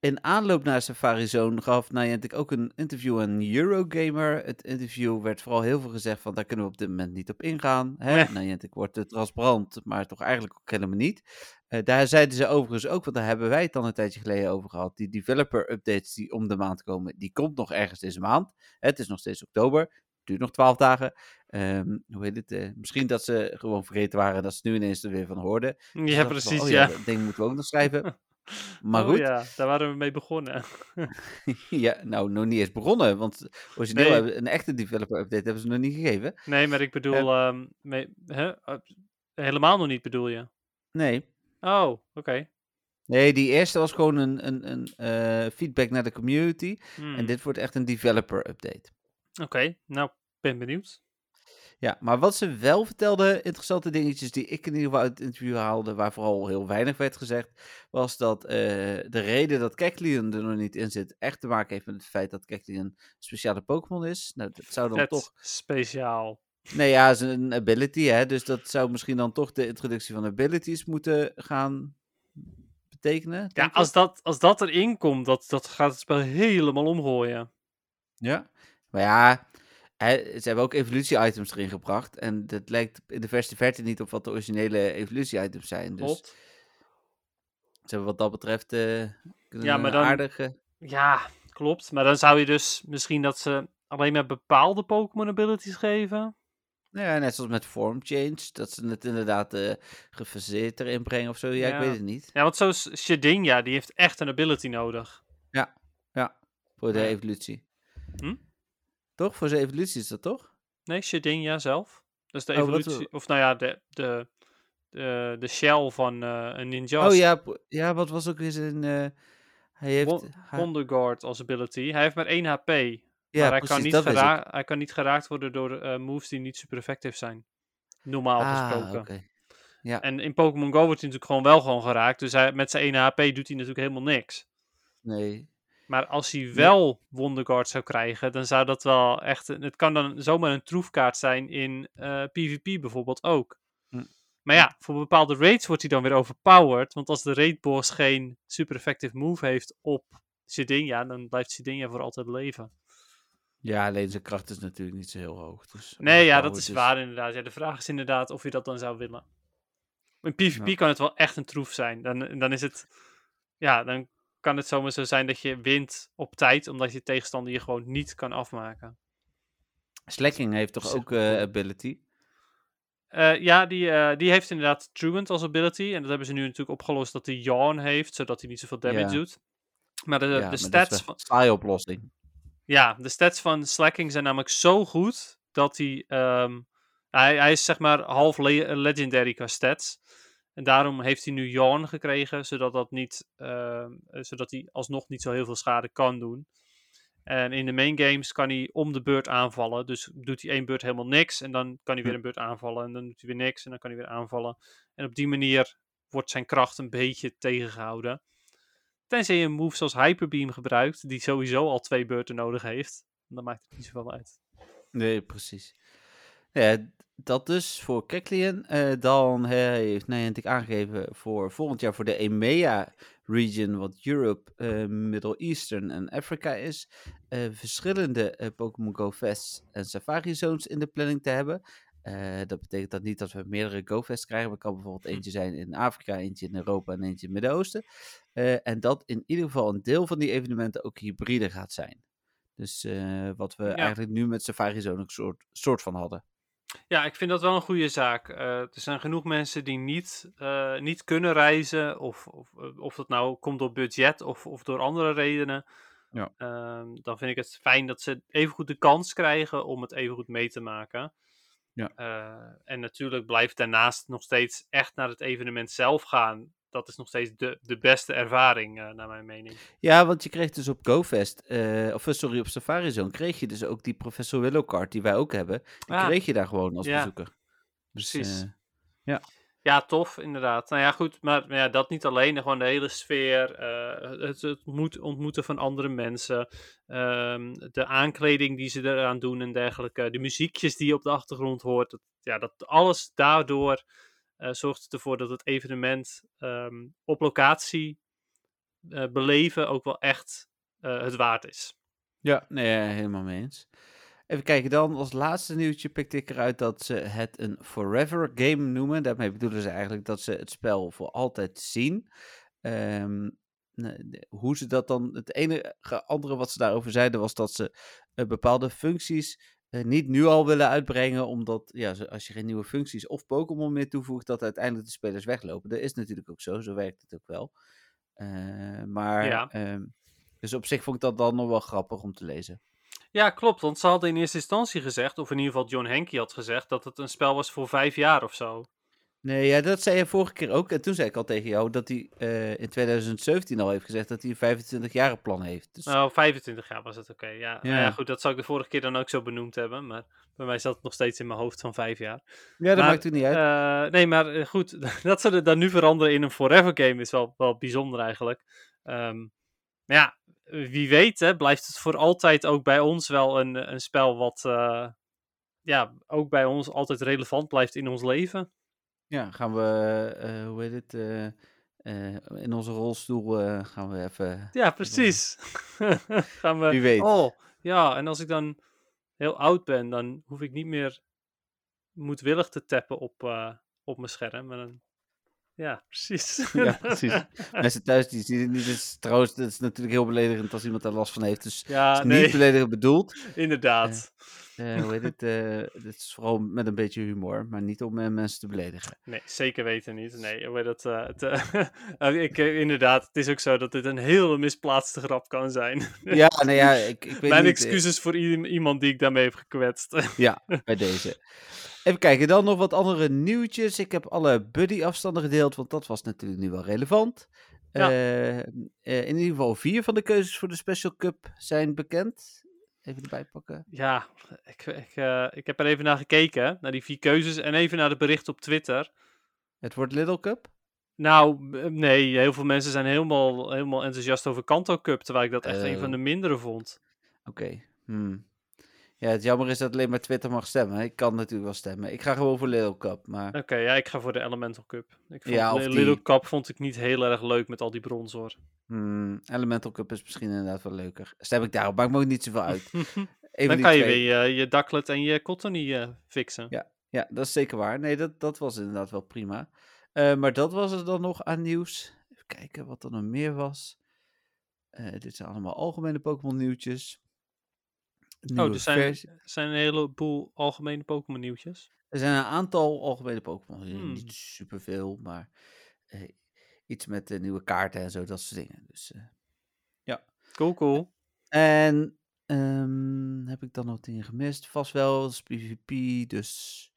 In aanloop naar Safari Zone gaf Niantic ook een interview aan Eurogamer. Het interview werd vooral heel veel gezegd van daar kunnen we op dit moment niet op ingaan. Hè? Nee. Niantic wordt te transparant, maar toch eigenlijk ook helemaal niet. Eh, daar zeiden ze overigens ook, want daar hebben wij het dan een tijdje geleden over gehad. Die developer updates die om de maand komen, die komt nog ergens deze maand. Het is nog steeds oktober, duurt nog twaalf dagen. Ehm, hoe heet het? eh, misschien dat ze gewoon vergeten waren dat ze nu ineens er weer van hoorden. Dus Ja, van, precies, oh ja. Dat ding moeten we ook nog schrijven. Maar oh, goed. ja, daar waren we mee begonnen. Ja, nou, nog niet eens begonnen, want origineel Nee. hebben een echte developer update hebben ze nog niet gegeven. Nee, maar ik bedoel, ehm, mee, hè? eh, helemaal nog niet bedoel je? Nee. Oh, oké. Nee, die eerste was gewoon een, een, een eh, feedback naar de community. Hmm, En dit wordt echt een developer update. Oké, nou, ben benieuwd. Ja, maar wat ze wel vertelden, interessante dingetjes die ik in ieder geval uit het interview haalde, waar vooral heel weinig werd gezegd, was dat eh, de reden dat Kecleon er nog niet in zit, echt te maken heeft met het feit dat Kecleon een speciale Pokémon is. Nou, dat zou dan Vet toch speciaal. Nee, ja, is een ability, hè. Dus dat zou misschien dan toch de introductie van abilities moeten gaan betekenen. Ja, als dat, als dat erin komt, dat, dat gaat het spel helemaal omgooien. Ja. Maar ja, ze hebben ook evolutie-items erin gebracht. En dat lijkt in de verste verte niet op wat de originele evolutie-items zijn. Dus Klopt. ze hebben wat dat betreft eh Ja, maar een dan- aardige... Ja, klopt. Maar dan zou je dus misschien dat ze alleen maar bepaalde Pokémon abilities geven. Nou ja, net zoals met Form Change, dat ze het inderdaad eh gefaseerd erin brengen of zo. Ja, Ja. ik weet het niet. Ja, want zoals Shedinja, die heeft echt een ability nodig. Voor de Ja. evolutie. Hm? Toch? Voor zijn evolutie is dat toch? Nee, Shedinja zelf. Dus de Oh, evolutie, of nou ja, de, de, de, de shell van eh, een ninja. Oh ja, ja, wat was ook weer zijn... eh, hij heeft... Won- ha- Wonderguard als ability. Hij heeft maar 1 HP. ja, maar hij, precies, kan niet dat weet ik. gera- hij kan niet geraakt worden door eh, moves die niet super effectief zijn. Normaal Ah, gesproken. Ja, En in Pokémon Go wordt hij natuurlijk gewoon wel gewoon geraakt. Dus hij, met zijn 1 HP doet hij natuurlijk helemaal niks. nee. Maar als hij wel Wonderguard zou krijgen, dan zou dat wel echt... Het kan dan zomaar een troefkaart zijn in eh, PvP bijvoorbeeld ook. Hm. Maar ja, voor bepaalde raids wordt hij dan weer overpowered. Want als de raid boss geen super effective move heeft op Sidinja, dan blijft Sidinja voor altijd leven. Ja, alleen zijn kracht is natuurlijk niet zo heel hoog. Dus Nee, ja, dat is waar inderdaad. Ja, de vraag is inderdaad of je dat dan zou willen. In PvP Ja. kan het wel echt een troef zijn. Dan, dan is het... Ja, dan kan het zomaar zo zijn dat je wint op tijd, omdat je tegenstander je gewoon niet kan afmaken. Slacking heeft toch Zeg ook maar eh, ability? Eh, ja, die, eh, die heeft inderdaad Truant als ability. En dat hebben ze nu natuurlijk opgelost dat hij Yawn heeft, zodat hij niet zoveel damage Ja. doet. Maar de, ja, de maar stats van... een saaie oplossing. Ja, de stats van Slacking zijn namelijk zo goed dat hij. ehm, hij, hij is zeg maar half le- legendary qua stats. En daarom heeft hij nu Yawn gekregen, zodat, dat niet, ehm, eh, zodat hij alsnog niet zo heel veel schade kan doen. En in de main games kan hij om de beurt aanvallen. Dus doet hij één beurt helemaal niks. En dan kan hij weer een beurt aanvallen. En dan doet hij weer niks. En dan kan hij weer aanvallen. En op die manier wordt zijn kracht een beetje tegengehouden. Tenzij je een move zoals Hyperbeam gebruikt, die sowieso al twee beurten nodig heeft. Dan maakt het niet zoveel uit. Nee, precies. Ja, dat dus voor Keklian. Eh, dan heeft Niantic aangegeven voor volgend jaar voor de EMEA region, wat Europe, eh, Middle Eastern en Afrika is, eh, verschillende Pokémon Go Fests en Safari Zones in de planning te hebben. Dat betekent dat niet dat we meerdere Go Fests krijgen. Het kan bijvoorbeeld eentje zijn in Afrika, eentje in Europa en eentje in het Midden-Oosten. En dat in ieder geval een deel van die evenementen ook hybride gaat zijn. Dus wat we Ja. eigenlijk nu met Safari Zone ook soort, soort van hadden. Ja, ik vind dat wel een goede zaak. Eh, er zijn genoeg mensen die niet, eh, niet kunnen reizen. Of, of, eh, of dat nou komt door budget of, of door andere redenen. Ja. Ehm, dan vind ik het fijn dat ze evengoed de kans krijgen om het evengoed mee te maken. Ja. En natuurlijk blijft daarnaast nog steeds echt naar het evenement zelf gaan. Dat is nog steeds de, de beste ervaring, eh, naar mijn mening. Ja, want je kreeg dus op GoFest, eh, of eh, sorry, op Safari Zone, kreeg je dus ook die Professor Willow card die wij ook hebben. Die Ah, kreeg je daar gewoon als ja, bezoeker. Dus, precies. eh, Ja, tof, inderdaad. Nou ja, goed, maar, maar ja, dat niet alleen. Gewoon de hele sfeer, het, het moet ontmoeten van andere mensen, ehm, de aankleding die ze eraan doen en dergelijke, de muziekjes die je op de achtergrond hoort. Dat, ja, dat alles daardoor eh, zorgt ervoor dat het evenement ehm, op locatie eh, beleven ook wel echt eh, het waard is. ja, nee, helemaal mee eens. Even kijken, dan als laatste nieuwtje pikte ik eruit dat ze het een forever game noemen. Daarmee bedoelen ze eigenlijk dat ze het spel voor altijd zien. Ehm, hoe ze dat dan. Het enige andere wat ze daarover zeiden was dat ze bepaalde functies niet nu al willen uitbrengen. Omdat ja, als je geen nieuwe functies of Pokémon meer toevoegt, dat uiteindelijk de spelers weglopen. Dat is natuurlijk ook zo, zo werkt het ook wel. Eh, maar. Ja. ehm, dus op zich vond ik dat dan nog wel grappig om te lezen. Ja, klopt, want ze hadden in eerste instantie gezegd, of in ieder geval John Henke had gezegd, dat het een spel was voor vijf jaar of zo. Nee, ja, dat zei je vorige keer ook. En toen zei ik al tegen jou dat hij eh, in 2017 al heeft gezegd dat hij een 25 jaren plan heeft. Dus, Nou, 25 jaar was het oké. Ja. Nou ja, Ja. goed, dat zou ik de vorige keer dan ook zo benoemd hebben. Maar bij mij zat het nog steeds in mijn hoofd van vijf jaar. ja, dat maar, maakt het niet uit. Eh, nee, maar eh, goed, dat ze het dan nu veranderen in een forever game is wel, wel bijzonder eigenlijk. Ehm, maar ja, wie weet hè, blijft het voor altijd ook bij ons wel een, een spel wat ja, ook bij ons altijd relevant blijft in ons leven. Ja, gaan we, eh, hoe heet het, eh, eh, in onze rolstoel gaan we even... Ja, precies. Gaan we... Wie weet. Oh, ja, en als ik dan heel oud ben, dan hoef ik niet meer moedwillig te tappen op, op mijn scherm. Maar dan... Ja, precies. Ja, precies. Mensen thuis die zien het niet. Het is, trouwens, dat is natuurlijk heel beledigend als iemand daar last van heeft. Dus het is nee, niet beledigend bedoeld. inderdaad. Eh, hoe heet het? eh, het is vooral met een beetje humor, maar niet om mensen te beledigen. Nee, zeker weten niet. Nee, hoe heet dat, het, eh, ik, inderdaad, het is ook zo dat dit een heel misplaatste grap kan zijn. Ja, nou ja, ik, ik weet Mijn niet... excuses voor iemand die ik daarmee heb gekwetst. Ja, bij deze. Even kijken, dan nog wat andere nieuwtjes. Ik heb alle buddy-afstanden gedeeld, want dat was natuurlijk nu wel relevant. Ja. Eh, eh, in ieder geval vier van de keuzes voor de Special Cup zijn bekend. Even erbij pakken. Ja, ik, ik, eh, ik heb er even naar gekeken, naar die vier keuzes en even naar de bericht op Twitter. Het wordt Little Cup. Nou, nee, heel veel mensen zijn helemaal, helemaal enthousiast over Kanto Cup, terwijl ik dat echt een van Oh. de mindere vond. Oké. hmm. Ja, het jammer is dat alleen maar Twitter mag stemmen. Ik kan natuurlijk wel stemmen. Ik ga gewoon voor Little Cup, maar... Oké, ja, ik ga voor de Elemental Cup. Ik vond Ja, die- Cup vond ik niet heel erg leuk met al die brons hoor. Hmm, Elemental Cup is misschien inderdaad wel leuker. Stem ik daarop, maakt me ook niet zoveel uit. Dan kan je weer je, je Ducklet en je Cottony eh, fixen. Ja. Ja, dat is zeker waar. Nee, dat, dat was inderdaad wel prima. Eh, maar dat was er dan nog aan nieuws. Even kijken wat er nog meer was. Eh, dit zijn allemaal algemene Pokémon nieuwtjes. Oh, Nieuwe er zijn, versie- zijn een heleboel algemene Pokémon nieuwtjes. Er zijn een aantal algemene Pokémon. Eh, Hmm. Niet superveel, maar eh, iets met de nieuwe kaarten en zo, dat soort dingen. Dus, eh. Cool, cool. En ehm, heb ik dan nog dingen gemist? Vast wel, is PvP, dus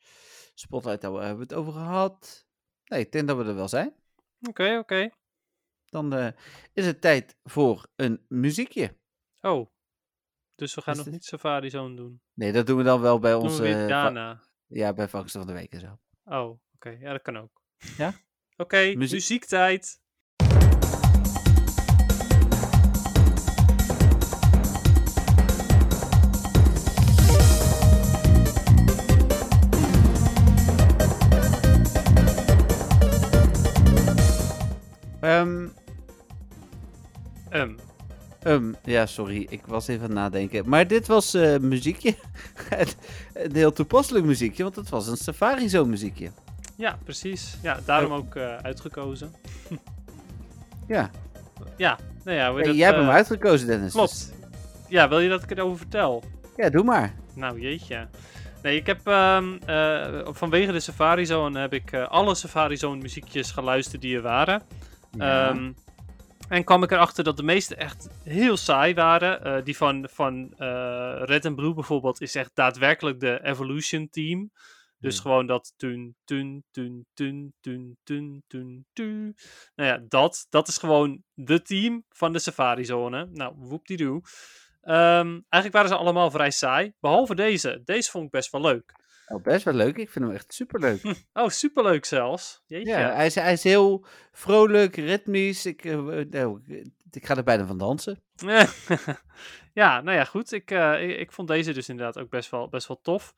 Spotlight Tower hebben we het over gehad. Nee, ik denk dat we er wel zijn. Oké, oké. Dan eh, is het tijd voor een muziekje. Oh. Dus we gaan nog dit- niet Safari Zone doen. Nee, dat doen we dan wel bij onze... we eh, daarna. ja, bij Vangst van de Week en zo. Oh, oké. Ja, dat kan ook. Ja? Oké, Muzie- muziektijd. Ehm, Ehm, ehm, ja, sorry, ik was even aan het nadenken. Maar dit was eh, muziekje. Het- een heel toepasselijk muziekje, want het was een Safari Zone muziekje. ja, precies. Ja, daarom ook eh, uitgekozen. Ja, Ja, nou ja. Hey, dat, jij hebt hem eh, uitgekozen, Dennis. dus- Klopt. Ja, wil je dat ik erover vertel? ja, doe maar. Nou, jeetje. Nee, ik heb ehm, eh, vanwege de Safari Zone heb ik alle Safari Zone muziekjes geluisterd die er waren. Ja. Ehm, en kwam ik erachter dat de meeste echt heel saai waren. Eh, die van, van eh, Red en Blue bijvoorbeeld is echt daadwerkelijk de Evolution Team. Dus Ja. gewoon dat tun, tun, tun, tun, tun, tun, tun, tun. Nou ja, dat, dat is gewoon de team van de Safari Zone. Nou, whoop-die-doo. Ehm, eigenlijk waren ze allemaal vrij saai. Behalve deze. Deze vond ik best wel leuk. Oh, best wel leuk. Ik vind hem echt superleuk. Oh, superleuk zelfs. Jeetje. Ja, hij is, hij is heel vrolijk, ritmisch. Ik, eh, nou, ik- ga er bijna van dansen. ja, nou ja, goed. Ik, eh, ik, ik vond deze dus inderdaad ook best wel, best wel tof.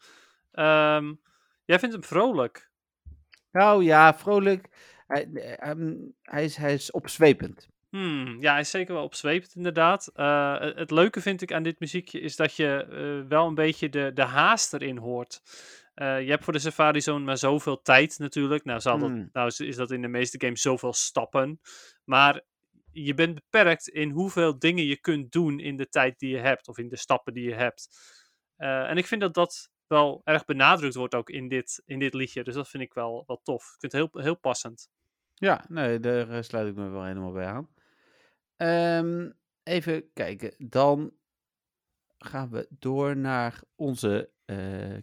Ehm, jij vindt hem vrolijk. Nou ja, vrolijk. Hij, eh, ehm, hij, is, hij is opzwepend. Hmm, ja, hij is zeker wel opzwepend inderdaad. Eh, het, leuke vind ik aan dit muziekje is dat je eh, wel een beetje de, de haast erin hoort. Eh, je hebt voor de Safari Zone maar zoveel tijd natuurlijk. Nou, zal dat, Hmm. nou is, is dat in de meeste games zoveel stappen. Maar je bent beperkt in hoeveel dingen je kunt doen in de tijd die je hebt. Of in de stappen die je hebt. En ik vind dat dat wel erg benadrukt wordt ook in dit, in dit liedje. Dus dat vind ik wel, wel tof. Ik vind het heel, heel passend. Ja, nee, daar sluit ik me wel helemaal bij aan. Ehm, even kijken. Dan gaan we door naar onze eh,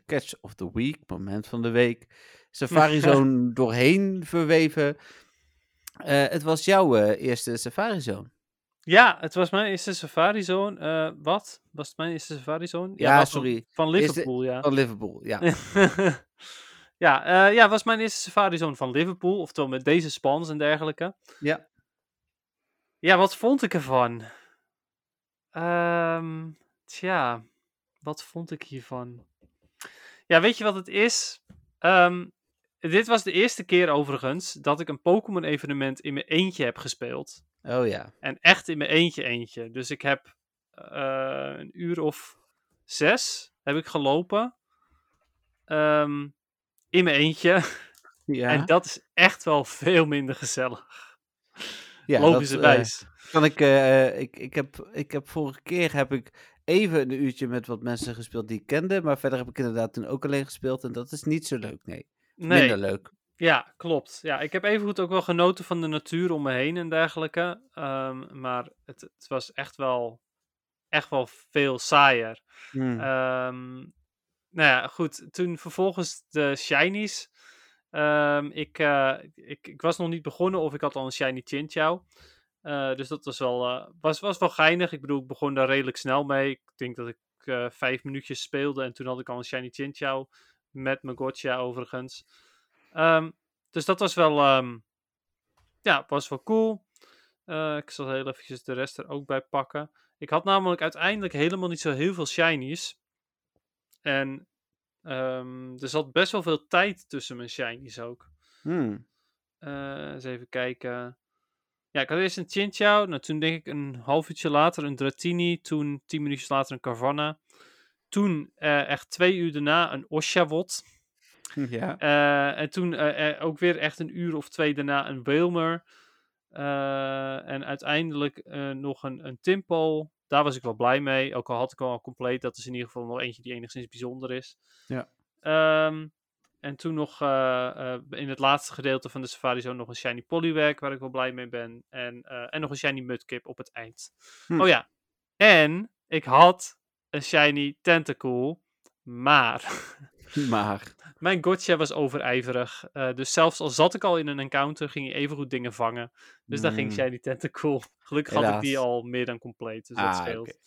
Catch of the Week, moment van de week. Safari Zone doorheen verweven. Eh, het was jouw eh, eerste Safari Zone. Ja, het was mijn eerste Safari Zone. Wat? Was het mijn eerste Safari Zone? Ja, sorry. Van, Eerste- Liverpool, ja. Van Liverpool, ja. ja, ja, was mijn eerste Safari Zone van Liverpool. Oftewel met deze spans en dergelijke. Ja. Ja, wat vond ik ervan? Ehm tja, wat vond ik hiervan? Ja, weet je wat het is? Ehm, dit was de eerste keer overigens dat ik een Pokémon evenement in mijn eentje heb gespeeld. Oh ja. En echt in mijn eentje eentje. Dus ik heb eh, een uur of zes heb ik gelopen. Ehm, in mijn eentje. ja. En dat is echt wel veel minder gezellig. Ja, Logischerwijs. eh, kan ik, eh, ik, ik, heb, ik heb vorige keer heb ik even een uurtje met wat mensen gespeeld die ik kende. Maar verder heb ik inderdaad toen ook alleen gespeeld. En dat is niet zo leuk, nee. nee, Minder leuk. ja, klopt. Ja, ik heb evengoed ook wel genoten van de natuur om me heen en dergelijke. Ehm, maar het, het was echt wel, echt wel veel saaier. Hmm. Ehm, nou ja, goed. Toen vervolgens de shinies. Ehm, ik, eh, ik, ik was nog niet begonnen of ik had al een shiny Chinchou. Eh dus dat was wel, eh, was, was wel geinig. Ik bedoel, ik begon daar redelijk snel mee. Ik denk dat ik vijf minuutjes speelde en toen had ik al een shiny Chinchou. Met mijn Gotcha overigens. Ehm, dus dat was wel, ehm, ja, was wel cool. Ik zal heel eventjes de rest er ook bij pakken. Ik had namelijk uiteindelijk helemaal niet zo heel veel shinies. En ehm, er zat best wel veel tijd tussen mijn shinies ook. Hmm. Eh, eens even kijken. Ja, ik had eerst een Chinchou. Nou, toen denk ik een half uurtje later een Dratini. Toen tien minuutjes later een Carvanha. Toen eh, echt twee uur daarna een Oshawott. Ja. Eh, en toen ook weer echt een uur of twee daarna een Wilmer. En uiteindelijk nog een, een Timpo. Daar was ik wel blij mee. Ook al had ik al compleet. Dat is in ieder geval nog eentje die enigszins bijzonder is. Ja. Ehm, en toen nog eh, eh, in het laatste gedeelte van de Safari Zone nog een Shiny Poliwag. Waar ik wel blij mee ben. En, eh, en nog een Shiny Mudkip op het eind. Hm. Oh ja. En ik had een Shiny Tentacool. Maar Maar. mijn gotcha was overijverig. eh, dus zelfs al zat ik al in een encounter, ging hij evengoed dingen vangen. Dus daar ging Hmm. Shiny Tentacool. Gelukkig had ik die al meer dan compleet. Dus dat Ah, scheelt. oké.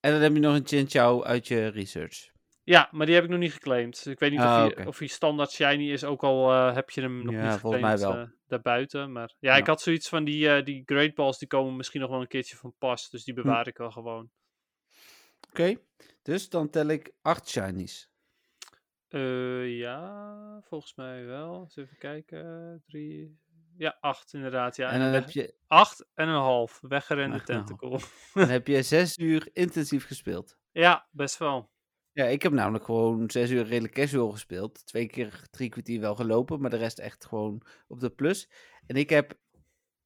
En dan heb je nog een Chinchou uit je research. Ja, maar die heb ik nog niet geclaimd. Dus ik weet niet Ah, of, of hij standaard shiny is. Ook al eh, heb je hem nog Ja, niet mij geclaimd wel. eh, daarbuiten. Maar ja, Ja. ik had zoiets van die, die Great Balls. Die komen misschien nog wel een keertje van pas. Dus die Hm. bewaar ik wel gewoon. Oké. Dus dan tel ik acht shinies. Eh, ja, volgens mij wel. Eens even kijken. Drie... Ja, acht inderdaad. Ja, en dan heb je, Acht en een half. Weggerende tentacle. dan heb je zes uur intensief gespeeld. Ja, best wel. Ja, ik heb namelijk gewoon zes uur redelijk casual gespeeld. Twee keer drie kwartier wel gelopen, maar de rest echt gewoon op de plus. En ik heb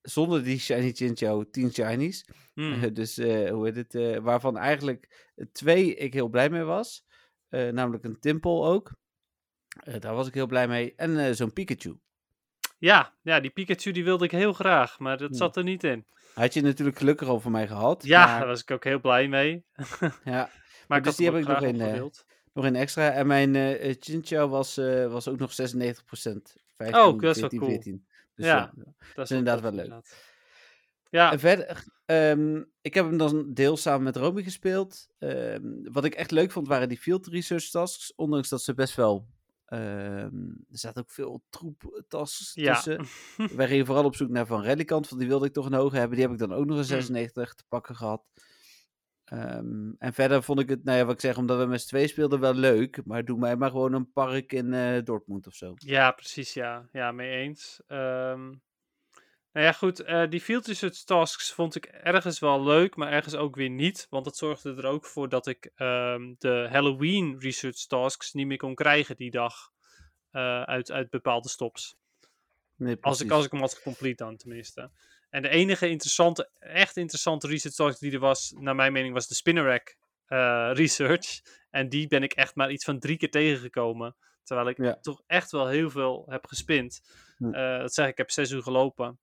zonder die Shiny Chinchou tien shinies. Hmm. Eh, dus eh, hoe heet het? waarvan eigenlijk twee ik heel blij mee was. Eh, namelijk een Timple ook. Eh, daar was ik heel blij mee. En eh, zo'n Pikachu. Ja, ja, die Pikachu die wilde ik heel graag, maar dat zat er niet in. Had je natuurlijk gelukkig al van mij gehad. Ja, maar- daar was ik ook heel blij mee. ja, Maar dus die heb ik nog in, opgedeeld. nog een extra. En mijn Chinchou was, was ook nog 96%. 15, Oh, dat is wel 14, cool. 14. Dus Ja. ja. Dat is inderdaad wel leuk. inderdaad. Ja, En verder, ehm, ik heb hem dan deels samen met Romy gespeeld. Ehm, wat ik echt leuk vond waren die field research tasks. Ondanks dat ze best wel... ehm, er zaten ook veel troep tasks Ja. tussen. Wij gingen vooral op zoek naar Van Rallycant, want die wilde ik toch een hoge hebben. Die heb ik dan ook nog een Hmm. 96 te pakken gehad. En verder vond ik het, nou ja, wat ik zeg, omdat we met z'n twee speelden wel leuk. Maar doe mij maar gewoon een park in eh, Dortmund of zo. ja, precies, ja. Ja, mee eens. Nou ja, goed. eh, die field research tasks vond ik ergens wel leuk, maar ergens ook weer niet. Want dat zorgde er ook voor dat ik ehm, de Halloween research tasks niet meer kon krijgen die dag. eh, uit, uit bepaalde stops. Nee, Als ik, als ik hem had gecomplete dan tenminste. En de enige interessante, echt interessante research task die er was, naar mijn mening, was de Spinnerack eh, research. En die ben ik echt maar iets van drie keer tegengekomen. Terwijl ik Ja. toch echt wel heel veel heb gespind. Hm. Dat zeg ik, ik heb zes uur gelopen.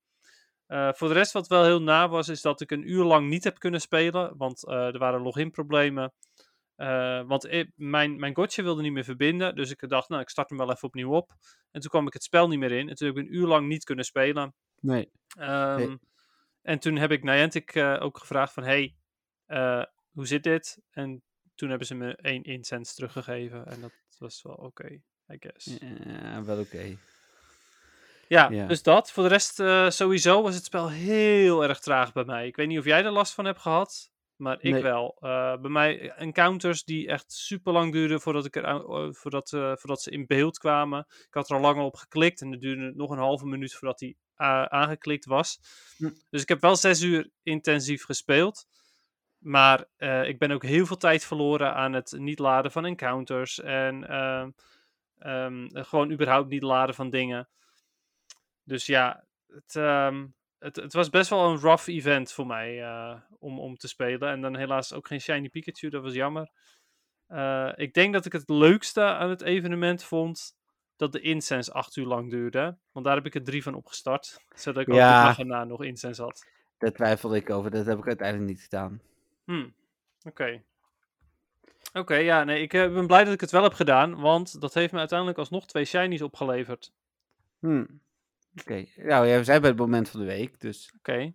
Eh, voor de rest wat wel heel na was, is dat ik een uur lang niet heb kunnen spelen. Want eh, er waren login problemen. Eh, want ik- mijn, mijn gotcha wilde niet meer verbinden. Dus ik dacht, nou, ik start hem wel even opnieuw op. En toen kwam ik het spel niet meer in. En toen heb ik een uur lang niet kunnen spelen. Nee. Ehm, En toen heb ik Niantic ook gevraagd van, hey, hoe zit dit? En toen hebben ze me één incense teruggegeven. En dat was wel oké, I guess. Ja, Ja, wel oké. Ja, Ja. dus dat. Voor de rest, eh, sowieso was het spel heel erg traag bij mij. Ik weet niet of jij er last van hebt gehad, maar ik Nee. wel. Eh, bij mij encounters die echt super lang duurden voordat, ik er, eh, voordat, eh, voordat ze in beeld kwamen. Ik had er al langer op geklikt en het duurde nog een halve minuut voordat die a- aangeklikt was. Hm. Dus ik heb wel zes uur intensief gespeeld. Maar eh, ik ben ook heel veel tijd verloren aan het niet laden van encounters. En ehm, ehm, gewoon überhaupt niet laden van dingen. Dus ja, het, ehm, het, het was best wel een rough event voor mij eh, om, om te spelen. En dan helaas ook geen Shiny Pikachu, dat was jammer. Eh, ik denk dat ik het leukste aan het evenement vond dat de incense acht uur lang duurde. Want daar heb ik er drie van opgestart. Zodat ik ook Ja. de dag erna nog incense had. Daar twijfelde ik over. Dat heb ik uiteindelijk niet gedaan. Hmm, Oké. Oké, ja, nee, ik eh, ben blij dat ik het wel heb gedaan, want dat heeft me uiteindelijk alsnog twee shinies opgeleverd. Hmm. Oké. Nou, ja, we zijn bij het moment van de week, dus... Oké.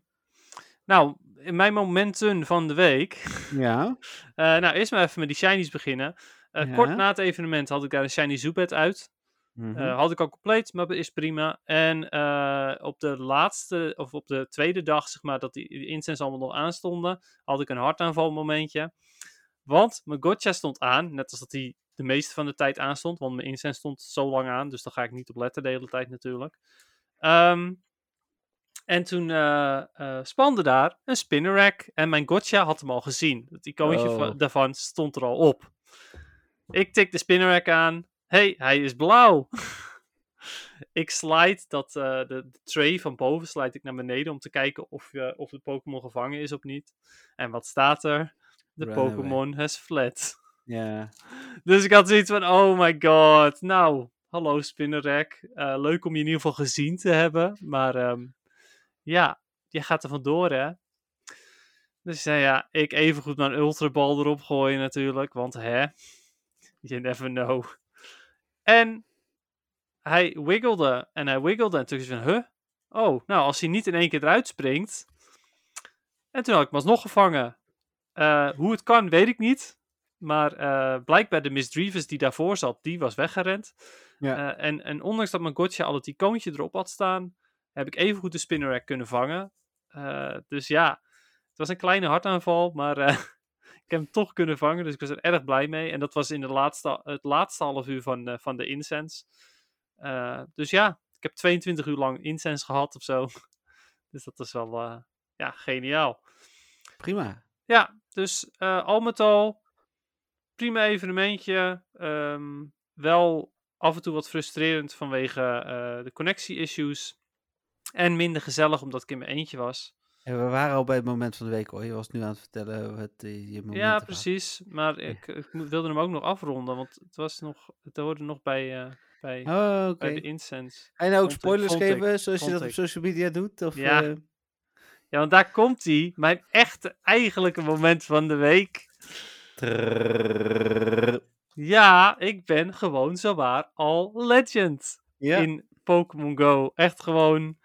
Nou, in mijn momenten van de week. Ja. eh, nou, eerst maar even met die shinies beginnen. Eh, Ja. Kort na het evenement had ik daar een shiny Zoopet uit. Mhm. Eh, had ik al compleet, maar is prima. En op de laatste, of op de tweede dag, zeg maar, dat die, die incense allemaal nog aanstonden, had ik een hartaanval momentje. Want mijn gotcha stond aan, net als dat hij de meeste van de tijd aanstond. Want mijn incense stond zo lang aan. Dus daar ga ik niet op letten de hele tijd natuurlijk. Ehm, en toen eh, spande daar een spinner rack. En mijn gotcha had hem al gezien. Het icoontje Oh. van- daarvan stond er al op. Ik tik de spinner rack aan. hey, hij is blauw. ik slide dat, eh, de, de tray van boven slide ik naar beneden om te kijken of, of de Pokémon gevangen is of niet. En wat staat er? De. Pokémon has fled. Ja. Dus ik had zoiets van, oh my god. Nou, hallo Spinnerrack. Eh leuk om je in ieder geval gezien te hebben. Maar ehm, ja, je gaat er vandoor hè. Dus nou ja, ik even goed mijn ultrabal erop gooien natuurlijk. Want hè, you never know. En hij wiggelde en hij wiggelde en toen is van, huh? Oh, nou als hij niet in één keer eruit springt. En toen had ik hem alsnog gevangen. Eh, hoe het kan, weet ik niet. Maar eh, blijkbaar de Miss die daarvoor zat, die was weggerend. Ja. Eh, en, en ondanks dat mijn gotcha al het icoontje erop had staan, heb ik even goed de spinnerack kunnen vangen. Eh, dus ja, het was een kleine hartaanval, maar eh, ik heb hem toch kunnen vangen. Dus ik was er erg blij mee. En dat was in de laatste, het laatste half uur van, van de incense. Dus ja, ik heb 22 uur lang incense gehad of zo. dus dat is wel ja, geniaal. Prima. Ja, dus al met al prima evenementje. Ehm, wel af en toe wat frustrerend vanwege eh, de connectie-issues. En minder gezellig omdat ik in mijn eentje was. En we waren al bij het moment van de week hoor. Je was nu aan het vertellen wat eh, je momenten ja, precies. Maar ik, ik wilde hem ook nog afronden, want het was nog, het hoorde nog bij, eh, bij, Oh, bij de incense. Je nou ook spoilers geven, zoals je dat op social media doet? Of, Ja. Ja, want daar komt hij. Mijn echte eigenlijke moment van de week. Ja, ik ben gewoon zowaar al legend. in Pokémon Go. Echt gewoon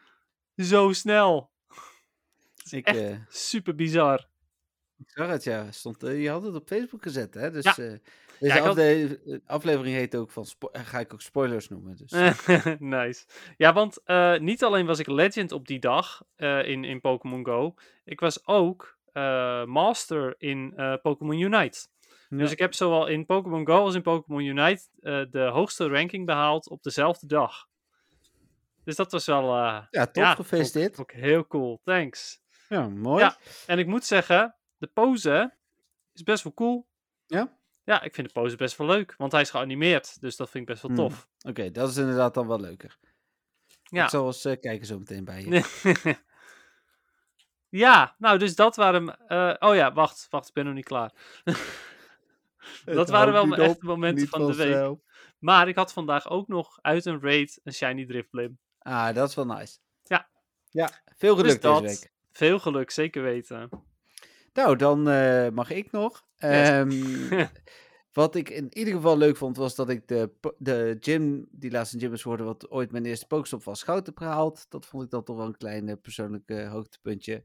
zo snel. ik, echt eh, Super bizar. ik zag het, ja. Stond, eh, je had het op Facebook gezet, hè? Dus Ja. eh, deze Ja, had- aflevering heet ook van, ga ik ook spoilers noemen. Dus. nice. Ja, want niet alleen was ik legend op die dag in, in Pokémon Go. Ik was ook master in Pokémon Unite. Dus ik heb zowel in Pokémon Go als in Pokémon Unite eh, de hoogste ranking behaald op dezelfde dag. Dus dat was wel... eh, ja, top, ja, gefeliciteerd. Ook, ook heel cool, thanks. Ja, mooi. Ja. En ik moet zeggen, de pose is best wel cool. Ja? Ja, ik vind de pose best wel leuk, want hij is geanimeerd, dus dat vind ik best wel Hmm. tof. Oké, dat is inderdaad dan wel leuker. Ja. Ik zal eens eh, kijken zo meteen bij je. ja, nou, dus dat waren. oh ja, wacht, wacht, ik ben nog niet klaar. dat waren wel mijn echte momenten van de week. Maar ik had vandaag ook nog uit een raid een Shiny Drifblim. Ah, dat is wel nice. Ja. Ja, veel Dus geluk dat, deze week. veel geluk, zeker weten. Nou, dan eh, mag ik nog. Ehm, wat ik in ieder geval leuk vond, was dat ik de, de gym, die laatste gym is geworden, wat ooit mijn eerste pokestop was, goud heb gehaald. Dat vond ik dan toch wel een klein eh, persoonlijk eh, hoogtepuntje.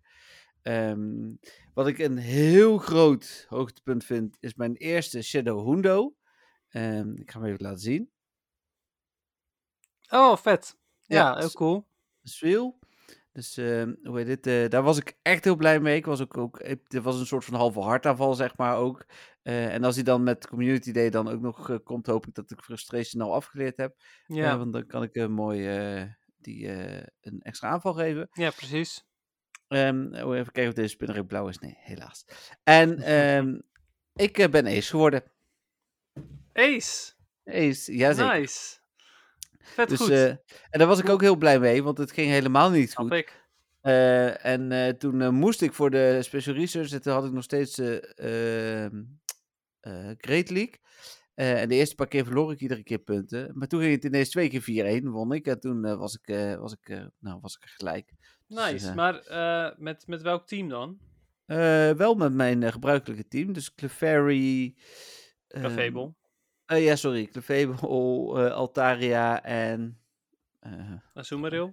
Ehm, wat ik een heel groot hoogtepunt vind, is mijn eerste Shadow Hundo. Ehm, ik ga hem even laten zien. Oh, vet. Ja, Ja, heel cool. Sweel. Dus ehm, hoe heet dit? eh, daar was ik echt heel blij mee. Ik was ook, ook er was een soort van halve hartaanval, zeg maar ook. Eh, en als hij dan met Community Day dan ook nog eh, komt, hoop ik dat ik Frustration al afgeleerd heb. Ja, want dan kan ik mooi die, een extra aanval geven. ja precies. Oh, even kijken of deze spinner ook blauw is. Nee, helaas. En ehm, ik eh, ben ace geworden. Ace. Ace, jazeker. Nice. Vet Dus, goed. eh, en daar was ik ook heel blij mee, want het ging helemaal niet Snap goed. ik. Eh, en toen moest ik voor de Special Research, en toen had ik nog steeds eh ehm, eh, Great League. En de eerste paar keer verloor ik iedere keer punten. Maar toen ging het ineens twee keer 4-1, won ik. En toen was, ik, was, ik, nou, was ik er Dus, Nice. eh, Maar eh, met, met welk team dan? eh, wel met mijn gebruikelijke team. Dus Clefairy... ehm, Cafable. eh, ja, sorry. Clefable, Altaria en... eh, Azumarill?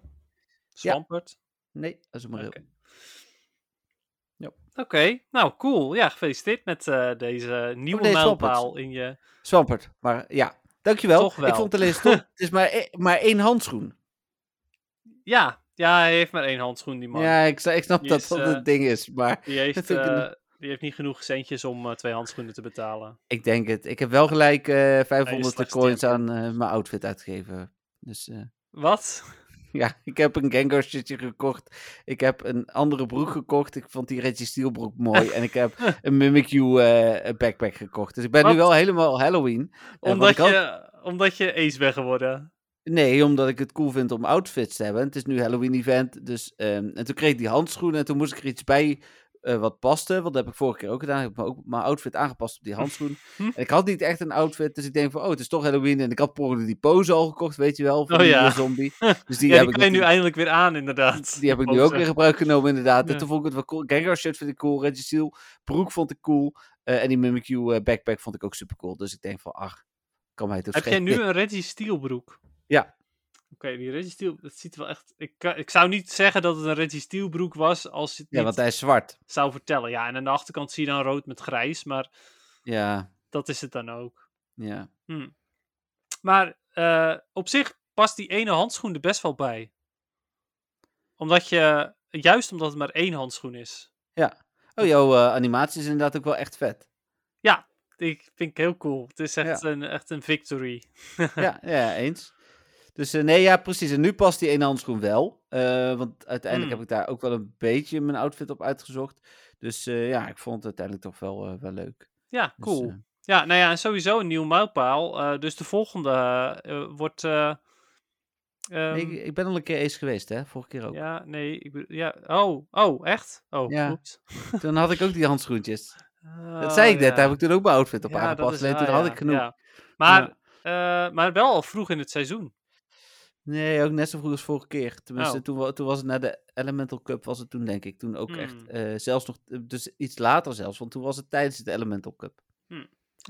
Swampert? nee, Azumarill. Oké. Oké, nou cool. Ja, gefeliciteerd met deze nieuwe nee, mijlpaal Swampert. in je... Swampert, maar ja. Dankjewel. Toch wel. Ik vond het alleen stom. het is maar, e- maar één handschoen. Ja, ja, hij heeft maar één handschoen, die man. Ja, ik, ik snap Die dat is, dat eh, het ding is, maar... Die heeft eh, Die heeft niet genoeg centjes om eh, twee handschoenen te betalen. Ik denk het. Ik heb wel gelijk eh 500 slechtste coins aan eh, mijn outfit uitgegeven. Dus eh, Wat? ja, ik heb een Gengar shirtje gekocht. Ik heb een andere broek gekocht. Ik vond die Reggie Steel broek mooi. en ik heb een Mimikyu eh, backpack gekocht. Dus ik ben nu wel helemaal Halloween. Eh, Omdat had- je, omdat je ace bent geworden. Nee, omdat ik het cool vind om outfits te hebben. Het is nu Halloween event. Dus, ehm, en toen kreeg ik die handschoenen en toen moest ik er iets bij eh, wat paste. Want dat heb ik vorige keer ook gedaan. Ik heb ook mijn outfit aangepast op die handschoen. En ik had niet echt een outfit. Dus ik denk van, oh, het is toch Halloween. En ik had per die pose al gekocht, weet je wel. Van Oh die ja. zombie. Dus die ja, heb die ik nu eindelijk weer aan, inderdaad. die heb ik nu ook weer gebruik genomen, inderdaad. En toen vond ik het wel cool. Gengar shirt vind ik cool. Reggie broek vond ik cool. eh, en die Mimikyu eh, backpack vond ik ook super cool. Dus ik denk van, ach, kan mij toch Heb jij nu een Reggie Steel broek? Ja. Oké, die Reggie Steel, dat ziet er wel echt... Ik, ik zou niet zeggen dat het een Reggie Steel broek was als het Ja, want hij is zwart. zou vertellen. Ja, en aan de achterkant zie je dan rood met grijs, maar Ja, dat is het dan ook. ja. Hm. Maar eh, op zich past die ene handschoen er best wel bij. Omdat je, juist omdat het maar één handschoen is. Oh, jouw eh, animatie is inderdaad ook wel echt vet. Ik vind ik heel cool. Het is echt, een, echt een victory. ja, ja, eens. Dus eh, nee, ja, precies. En nu past die ene handschoen wel. eh, want uiteindelijk Hmm. heb ik daar ook wel een beetje mijn outfit op uitgezocht. Dus eh, ja, ik vond het uiteindelijk toch wel, wel leuk. Ja, Dus, cool. Ja, nou ja, en sowieso een nieuw mijlpaal. Dus de volgende wordt... eh, nee, ik, ehm, ik ben al een keer ace geweest, hè? Vorige keer ook. Ja, nee, ik ja, oh, oh, echt? Oh, Ja. oeps. Toen had ik ook die handschoentjes. dat Oh, zei ik net, ja. daar heb ik toen ook mijn outfit op Ja, aangepast. Alleen toen had ik genoeg. Maar, maar wel al vroeg in het seizoen. Nee, ook net zo vroeg als vorige keer. Tenminste, Oh. toen, toen was het na de Elemental Cup, was het toen denk ik. Toen ook echt, Hmm. eh, zelfs nog, dus iets later zelfs. Want toen was het tijdens de Elemental Cup.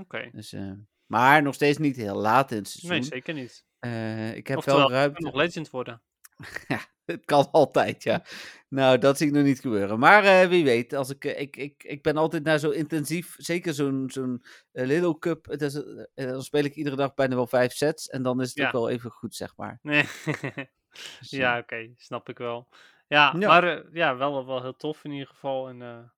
Oké. Dus, eh, maar nog steeds niet heel laat in het seizoen. Nee, zeker niet. Eh, ik heb Oftewel, wel ruimte. nog legend worden. Het kan altijd, ja. Nou, dat zie ik nog niet gebeuren. Maar eh, wie weet, als ik, eh, ik, ik, ik ben altijd naar zo intensief, zeker zo'n zo'n Little Cup, het is, dan speel ik iedere dag bijna wel vijf sets. En dan is het Ja. ook wel even goed, zeg maar. Nee. Dus, ja, oké, snap ik wel. Ja, Ja. maar ja, wel, wel heel tof in ieder geval. En,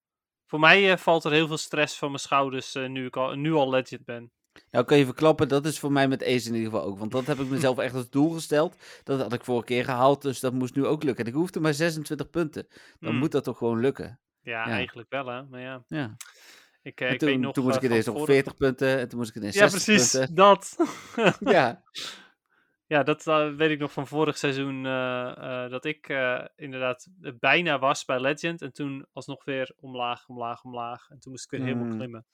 voor mij valt er heel veel stress van mijn schouders nu ik al, nu al legend ben. Nou, kan je verklappen, dat is voor mij met Ace in ieder geval ook. Want dat heb ik mezelf echt als doel gesteld. Dat had ik vorige keer gehaald, dus dat moest nu ook lukken. En ik hoefde maar 26 punten. Dan Hmm. moet dat toch gewoon lukken. Ja, Ja. eigenlijk wel, hè. Maar ja, Ja. ik, eh, ik toen, weet nog... toen moest eh, ik ineens nog vorige- 40 punten. En toen moest ik ineens Ja, 60 precies, punten. dat. Ja. Ja, dat eh, weet ik nog van vorig seizoen. dat ik inderdaad bijna was bij Legend. En toen alsnog weer omlaag, omlaag, omlaag. En toen moest ik weer helemaal Hmm. klimmen.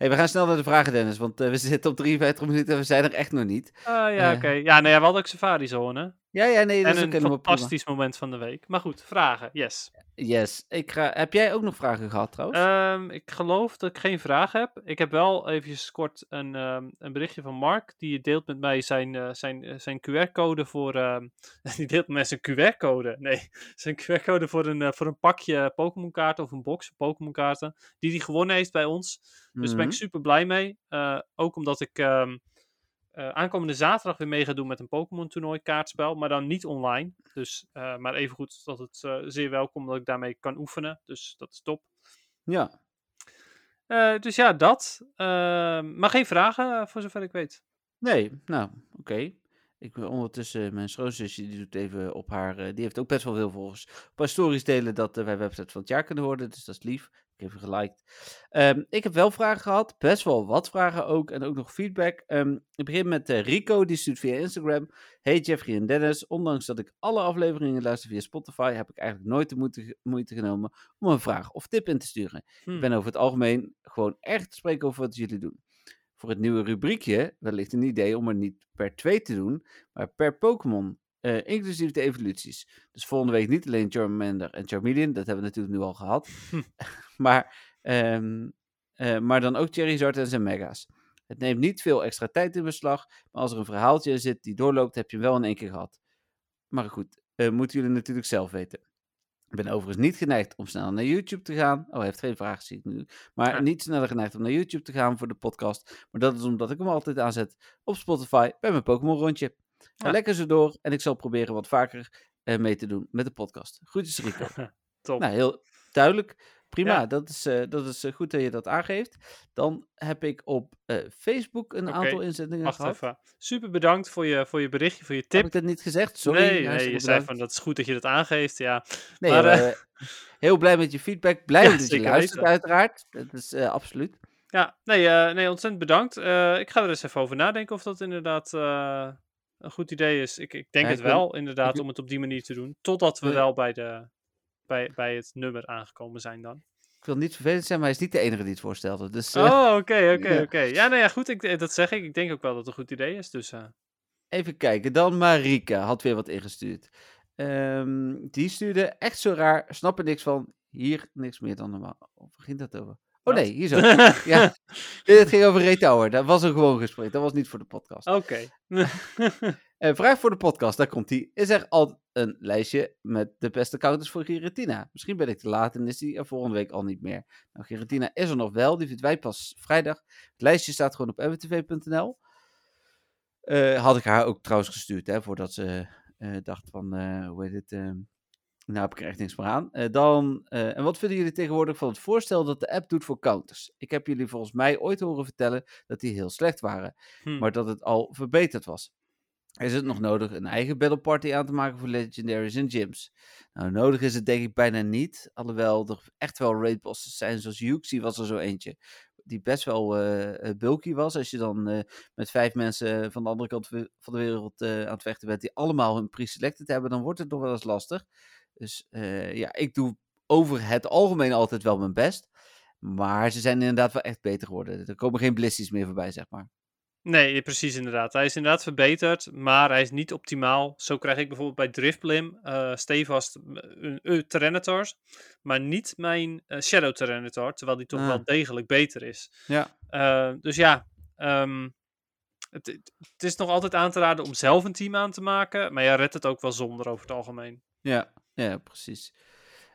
Hey, we gaan snel naar de vragen, Dennis. Want eh, we zitten op 53 minuten en we zijn er echt nog niet. Ah ja, Eh. oké. Ja, nou ja, we hadden ook Safari Zone. Ja, ja, nee, dat En is ook een prima. fantastisch moment van de week. Maar goed, vragen, yes. Yes. Ik ga... Heb jij ook nog vragen gehad trouwens? Ehm, ik geloof dat ik geen vraag heb. Ik heb wel eventjes kort een, ehm, een berichtje van Mark. Die deelt met mij zijn, eh, zijn, eh, zijn QR-code voor... ehm, die deelt met mij zijn QR-code. Nee, zijn QR-code voor een, eh, voor een pakje Pokémon kaarten of een box Pokémon kaarten. Die hij gewonnen heeft bij ons. Dus daar ben ik Mhm. super blij mee. Ook omdat ik eh, aankomende zaterdag weer mee ga doen met een Pokémon toernooi kaartspel. Maar dan niet online. Dus, eh, maar even goed dat het eh, zeer welkom dat ik daarmee kan oefenen. Dus dat is top. Ja. Dus ja, dat. Ehm, maar geen vragen, voor zover ik weet. Nee, nou, oké. Ik wil ondertussen, mijn schoonzusje, die doet even op haar, eh, die heeft ook best wel veel volgers. Op haar stories delen dat eh, wij website van het jaar kunnen worden, dus dat is lief. Ik heb even geliked. Ehm, ik heb wel vragen gehad, best wel wat vragen ook, en ook nog feedback. Ehm, ik begin met eh, Rico, die stuurt via Instagram. Hey Jeffrey en Dennis, ondanks dat ik alle afleveringen luister via Spotify, heb ik eigenlijk nooit de moeite, moeite genomen om een vraag of tip in te sturen. Ik ben over het algemeen gewoon echt te spreken over wat jullie doen. Voor het nieuwe rubriekje wellicht een idee om er niet per twee te doen, maar per Pokémon, eh, inclusief de evoluties. Dus volgende week niet alleen Charmander en Charmeleon, dat hebben we natuurlijk nu al gehad, maar, ehm, eh, maar dan ook Charizard en zijn Mega's. Het neemt niet veel extra tijd in beslag, maar als er een verhaaltje in zit die doorloopt, heb je hem wel in één keer gehad. Maar goed, eh, moeten jullie natuurlijk zelf weten. Ik ben overigens niet geneigd om snel naar YouTube te gaan. Oh, hij heeft geen vraag, zie ik nu. Maar Ja. niet sneller geneigd om naar YouTube te gaan voor de podcast. Maar dat is omdat ik hem altijd aanzet op Spotify bij mijn Pokémon rondje. Ja. lekker zo door en ik zal proberen wat vaker eh, mee te doen met de podcast. Groetjes Rico. Top. nou, heel duidelijk. Prima. Ja. Dat is, eh, dat is eh, goed dat je dat aangeeft. Dan heb ik op eh, Facebook een aantal inzendingen Wacht gehad. even. Super bedankt voor je, voor je berichtje, voor je Heb tip. ik dat niet gezegd? Sorry. nee, nee, je zei van dat is goed dat je dat aangeeft. Ja, Nee, maar, heel blij met je feedback. Blij Ja, dat je luistert, weten. uiteraard. Dat is absoluut. ja nee, nee, ontzettend bedankt. Ik ga er eens even over nadenken of dat inderdaad een goed idee is. Ik, ik denk Ja, het wel, inderdaad, om het op die manier te doen. Totdat we wel bij, de, bij, bij het nummer aangekomen zijn dan. Ik wil niet vervelend zijn, maar hij is niet de enige die het voorstelde. Dus eh, Oh, oké, oké, oké. Ja, nou ja, goed, ik, dat zeg ik. Ik denk ook wel dat het een goed idee is. Dus eh, even kijken. Dan Marika had weer wat ingestuurd. Ehm, die stuurde echt zo raar. Snap er niks van. Hier niks meer dan normaal. Of ging dat over? Oh nee, hier zo. ja, dit ging over Ray Tower. Dat was een gewoon gesprek. Dat was niet voor de podcast. Oké. Eh, vraag voor de podcast, daar komt die. Is er al een lijstje met de beste counters voor Giratina? Misschien ben ik te laat en is die er volgende week al niet meer. Nou, Giratina is er nog wel, die verdwijnt pas vrijdag. Het lijstje staat gewoon op mwtv.nl. Eh had ik haar ook trouwens gestuurd, hè, voordat ze eh, dacht van, hoe heet het, eh, nou heb ik er echt niks meer aan. Dan, en wat vinden jullie tegenwoordig van het voorstel dat de app doet voor counters? Ik heb jullie volgens mij ooit horen vertellen dat die heel slecht waren Hm. maar dat het al verbeterd was. Is het nog nodig een eigen battle party aan te maken voor legendaries en gyms? Nou, nodig is het denk ik bijna niet. Alhoewel er echt wel raid bosses zijn, zoals Yuxi was er zo eentje. Die best wel eh, eh, bulky was. Als je dan eh, met vijf mensen van de andere kant van de wereld aan het vechten bent, die allemaal hun pre-selected hebben, dan wordt het nog wel eens lastig. Dus ja, ik doe over het algemeen altijd wel mijn best. Maar ze zijn inderdaad wel echt beter geworden. Er komen geen blissies meer voorbij, zeg maar. Nee, precies inderdaad. Hij is inderdaad verbeterd, maar hij is niet optimaal. Zo krijg ik bijvoorbeeld bij Driftblim eh stevast een Tyranitar, maar niet mijn eh, Shadow Tyranitar, terwijl die toch Ah. wel degelijk beter is. Ja. Eh, dus ja, ehm, het, het het is nog altijd aan te raden om zelf een team aan te maken, maar je redt het ook wel zonder over het algemeen. Ja, ja precies.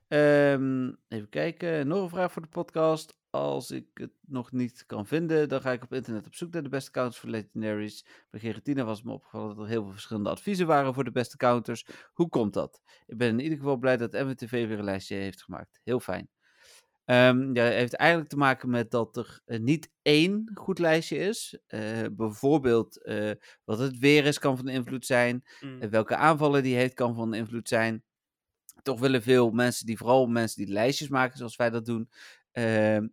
Ehm, even kijken, nog een vraag voor de podcast. Als ik het nog niet kan vinden, dan ga ik op internet op zoek naar de beste counters voor legendaries. Bij Geratina was me opgevallen dat er heel veel verschillende adviezen waren voor de beste counters. Hoe komt dat? Ik ben in ieder geval blij dat MWTV weer een lijstje heeft gemaakt. Heel fijn. Ehm, ja, het heeft eigenlijk te maken met dat er eh, niet één goed lijstje is. Eh, bijvoorbeeld eh, wat het weer is, kan van invloed zijn. Mm. Welke aanvallen die heeft, kan van invloed zijn. Toch willen veel mensen, die vooral mensen die lijstjes maken, zoals wij dat doen, ehm,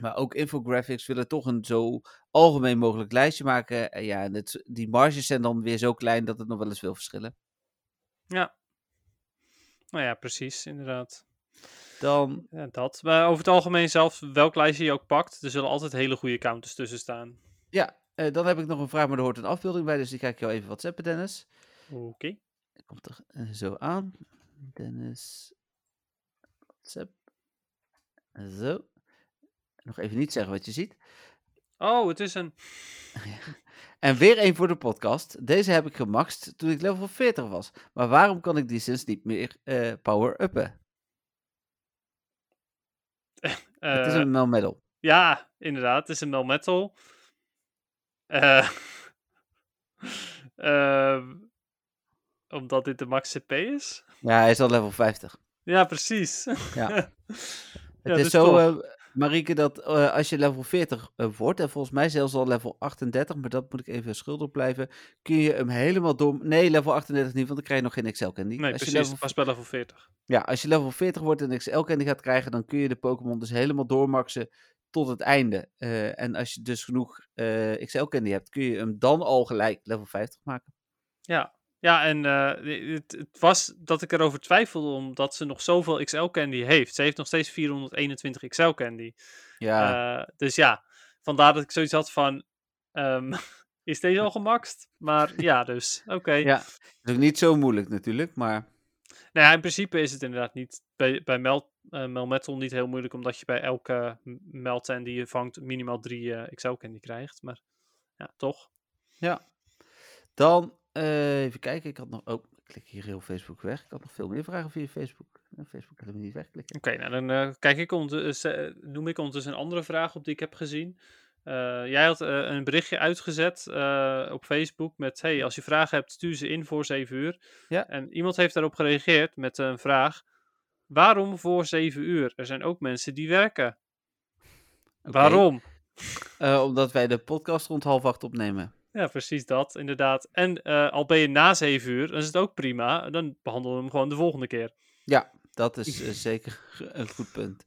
maar ook infographics, willen toch een zo algemeen mogelijk lijstje maken. En ja, en het, die marges zijn dan weer zo klein dat het nog wel eens wil verschillen. Ja. Nou ja, precies, inderdaad. Dan, Ja, dat. Maar over het algemeen zelf, welk lijstje je ook pakt, er zullen altijd hele goede counters tussen staan. ja, eh, dan heb ik nog een vraag, maar er hoort een afbeelding bij, dus die ga ik jou even whatsappen, Dennis. Oké. Dat komt er eh, zo aan. Dennis. WhatsApp. Zo. Nog even niet zeggen wat je ziet. Oh, het is een... En weer één voor de podcast. Deze heb ik gemaxt toen ik level 40 was. Maar waarom kan ik die sinds niet meer eh, power-uppen? het is eh, een Melmetal. Ja, inderdaad. Het is een Melmetal. Eh ehm, omdat dit de max CP is? Ja, hij is al level 50. Ja, precies. Ja. Ja, Het dus is zo, toch. Marieke, dat eh, als je level 40 eh, wordt, en volgens mij zelfs al level 38, maar dat moet ik even schuldig blijven, kun je hem helemaal door... Nee, level 38 niet, want dan krijg je nog geen Excel Candy. nee, als je precies. level Pas bij level 40. Ja, als je level 40 wordt en XL Candy gaat krijgen, dan kun je de Pokémon dus helemaal doormaxen tot het einde. Eh, en als je dus genoeg eh, XL Candy hebt, kun je hem dan al gelijk level 50 maken. Ja. Ja, en eh, het, het was dat ik erover twijfelde omdat ze nog zoveel XL Candy heeft. Ze heeft nog steeds 421 XL Candy. Ja, Eh, dus ja, vandaar dat ik zoiets had van... ehm, is deze al gemaxt? Maar ja, dus. Oké. ja. Dat is ook niet zo moeilijk natuurlijk, maar Nou ja, in principe is het inderdaad niet bij, bij Mel, eh, Melmetal niet heel moeilijk, omdat je bij elke Meltan die je vangt minimaal drie eh XL candy krijgt. Maar ja, toch. ja. Dan eh, even kijken, ik had nog... Oh, ik klik hier heel Facebook weg. Ik had nog veel meer vragen via Facebook. Eh, Facebook kan hem niet wegklikken. Oké, nou dan eh, kijk ik ondertussen, noem ik ondertussen een andere vraag op die ik heb gezien. Jij had een berichtje uitgezet op Facebook met: Hey, als je vragen hebt, stuur ze in voor 7 uur. Ja. En iemand heeft daarop gereageerd met een vraag: Waarom voor 7 uur? Er zijn ook mensen die werken. Waarom? Omdat wij de podcast rond half acht opnemen. Ja, precies dat, inderdaad. En eh, al ben je na 7 uur, dan is het ook prima. Dan behandelen we hem gewoon de volgende keer. Ja, dat is eh, zeker een goed punt.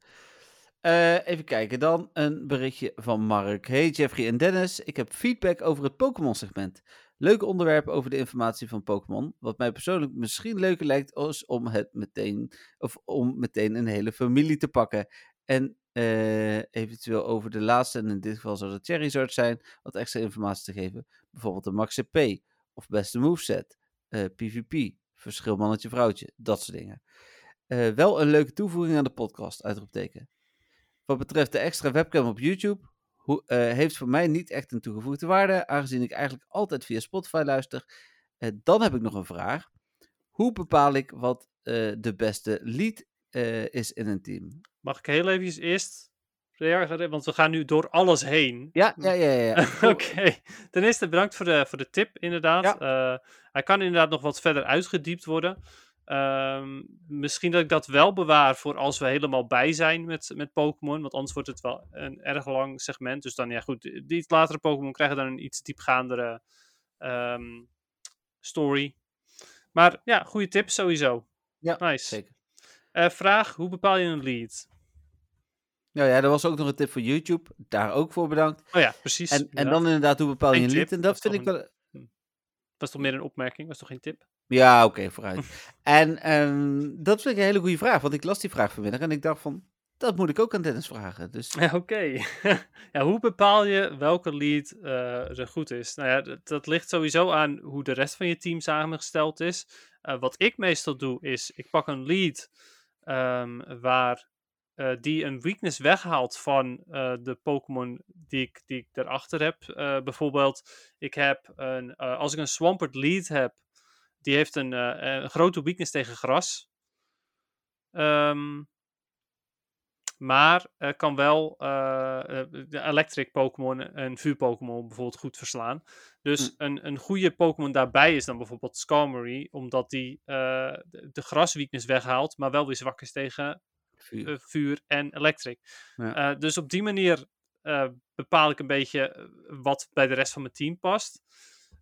Eh, even kijken, dan een berichtje van Mark. Hey Jeffrey en Dennis, ik heb feedback over het Pokémon-segment. Leuke onderwerp over de informatie van Pokémon. Wat mij persoonlijk misschien leuker lijkt is om het meteen, of om meteen een hele familie te pakken. En eh, eventueel over de laatste, en in dit geval zou dat Charizard zijn, wat extra informatie te geven. Bijvoorbeeld de Max CP, of beste moveset, eh, PvP, verschil mannetje-vrouwtje, dat soort dingen. Eh, wel een leuke toevoeging aan de podcast, uitroepteken. Wat betreft de extra webcam op YouTube, hoe, heeft voor mij niet echt een toegevoegde waarde, aangezien ik eigenlijk altijd via Spotify luister. Dan heb ik nog een vraag. Hoe bepaal ik wat de beste lead eh, is in een team? Mag ik heel even eerst reageren? Want we gaan nu door alles heen. Ja, ja, ja. ja, ja. Oké, ten eerste bedankt voor de, voor de tip, inderdaad. Ja. Eh, hij kan inderdaad nog wat verder uitgediept worden. Ehm, misschien dat ik dat wel bewaar voor als we helemaal bij zijn met, met Pokémon. Want anders wordt het wel een erg lang segment. Dus dan, ja goed, die iets latere Pokémon krijgen dan een iets diepgaandere ehm, story. Maar ja, goede tip sowieso. Ja, Nice. zeker. Eh, vraag, hoe bepaal je een lead? Nou ja, er was ook nog een tip voor YouTube. Daar ook voor bedankt. Oh ja, precies. En, en dan inderdaad, hoe bepaal je een lead? En dat vind ik wel... was toch meer een opmerking? Was toch geen tip? Ja, oké, vooruit. en ehm, dat vind ik een hele goede vraag, want ik las die vraag vanmiddag en ik dacht van, dat moet ik ook aan Dennis vragen. Dus Ja, oké. ja, hoe bepaal je welke lead eh, er goed is? Nou ja, dat, dat ligt sowieso aan hoe de rest van je team samengesteld is. Eh, wat ik meestal doe, is ik pak een lead ehm, waar eh, die een weakness weghaalt van eh, de Pokémon die ik, die ik erachter heb. Eh, bijvoorbeeld, ik heb een, als ik een Swampert lead heb, die heeft een, een grote weakness tegen gras. Ehm, maar eh, kan wel eh, eh, de electric Pokémon en vuur Pokémon bijvoorbeeld goed verslaan. Dus een, een goede Pokémon daarbij is dan bijvoorbeeld Skarmory, omdat die de, de grasweakness weghaalt, maar wel weer zwak is tegen vuur. vuur en electric. Ja. Dus op die manier bepaal ik een beetje wat bij de rest van mijn team past.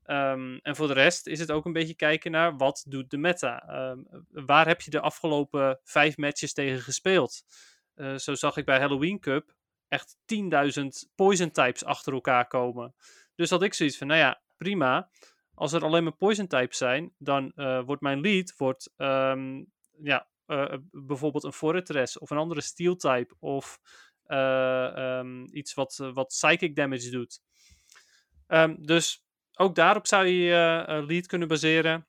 Ehm, en voor de rest is het ook een beetje kijken naar wat doet de meta. Ehm, waar heb je de afgelopen vijf matches tegen gespeeld? Eh, zo zag ik bij Halloween Cup echt 10.000 poison types achter elkaar komen. Dus had ik zoiets van, nou ja, prima. Als er alleen maar poison types zijn, dan eh, wordt mijn lead wordt, ehm, ja, eh, bijvoorbeeld een Fortress of een andere steel type of eh, ehm, iets wat, wat psychic damage doet. Ehm, dus ook daarop zou je je lead kunnen baseren.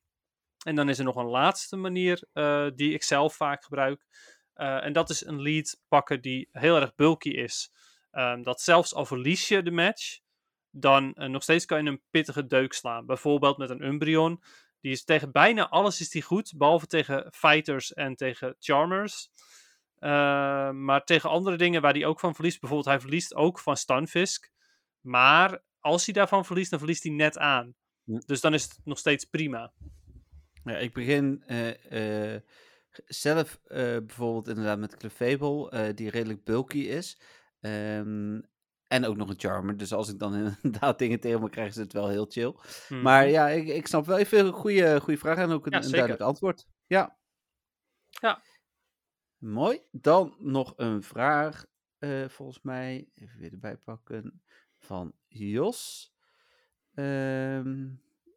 En dan is er nog een laatste manier die ik zelf vaak gebruik. Eh, en dat is een lead pakken die heel erg bulky is. Ehm, dat zelfs al verlies je de match, dan eh, nog steeds kan je een pittige deuk slaan. Bijvoorbeeld met een Umbreon. Die is tegen bijna alles is die goed, behalve tegen fighters en tegen charmers. Eh, maar tegen andere dingen waar hij ook van verliest, bijvoorbeeld hij verliest ook van Stunfisk. Maar als hij daarvan verliest, dan verliest hij net aan. Ja. Dus dan is het nog steeds prima. Ja, ik begin eh, eh, zelf eh, bijvoorbeeld inderdaad met Clefable, eh die redelijk bulky is. Ehm, en ook nog een Charmer. Dus als ik dan inderdaad dingen tegen me krijg, is het wel heel chill. Maar Mhm. ja, ik, ik snap wel even een goede, goede vraag en ook een, Ja, een zeker. duidelijk antwoord. Ja. Ja. Mooi. Dan nog een vraag, eh, volgens mij. Even weer erbij pakken. Van Jos. Ehm,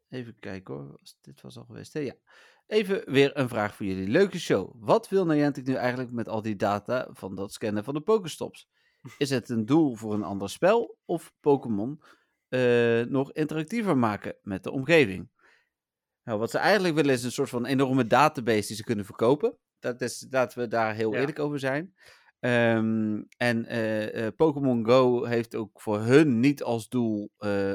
even kijken hoor. Dit was al geweest. Hè? Ja. Even weer een vraag voor jullie. Leuke show. Wat wil Niantic nu eigenlijk met al die data van dat scannen van de Pokestops? Is het een doel voor een ander spel of Pokémon eh, nog interactiever maken met de omgeving? Nou, wat ze eigenlijk willen is een soort van enorme database die ze kunnen verkopen. Dat is, laten we daar heel Ja. eerlijk over zijn. Ehm, en eh, eh, Pokémon Go heeft ook voor hun niet als doel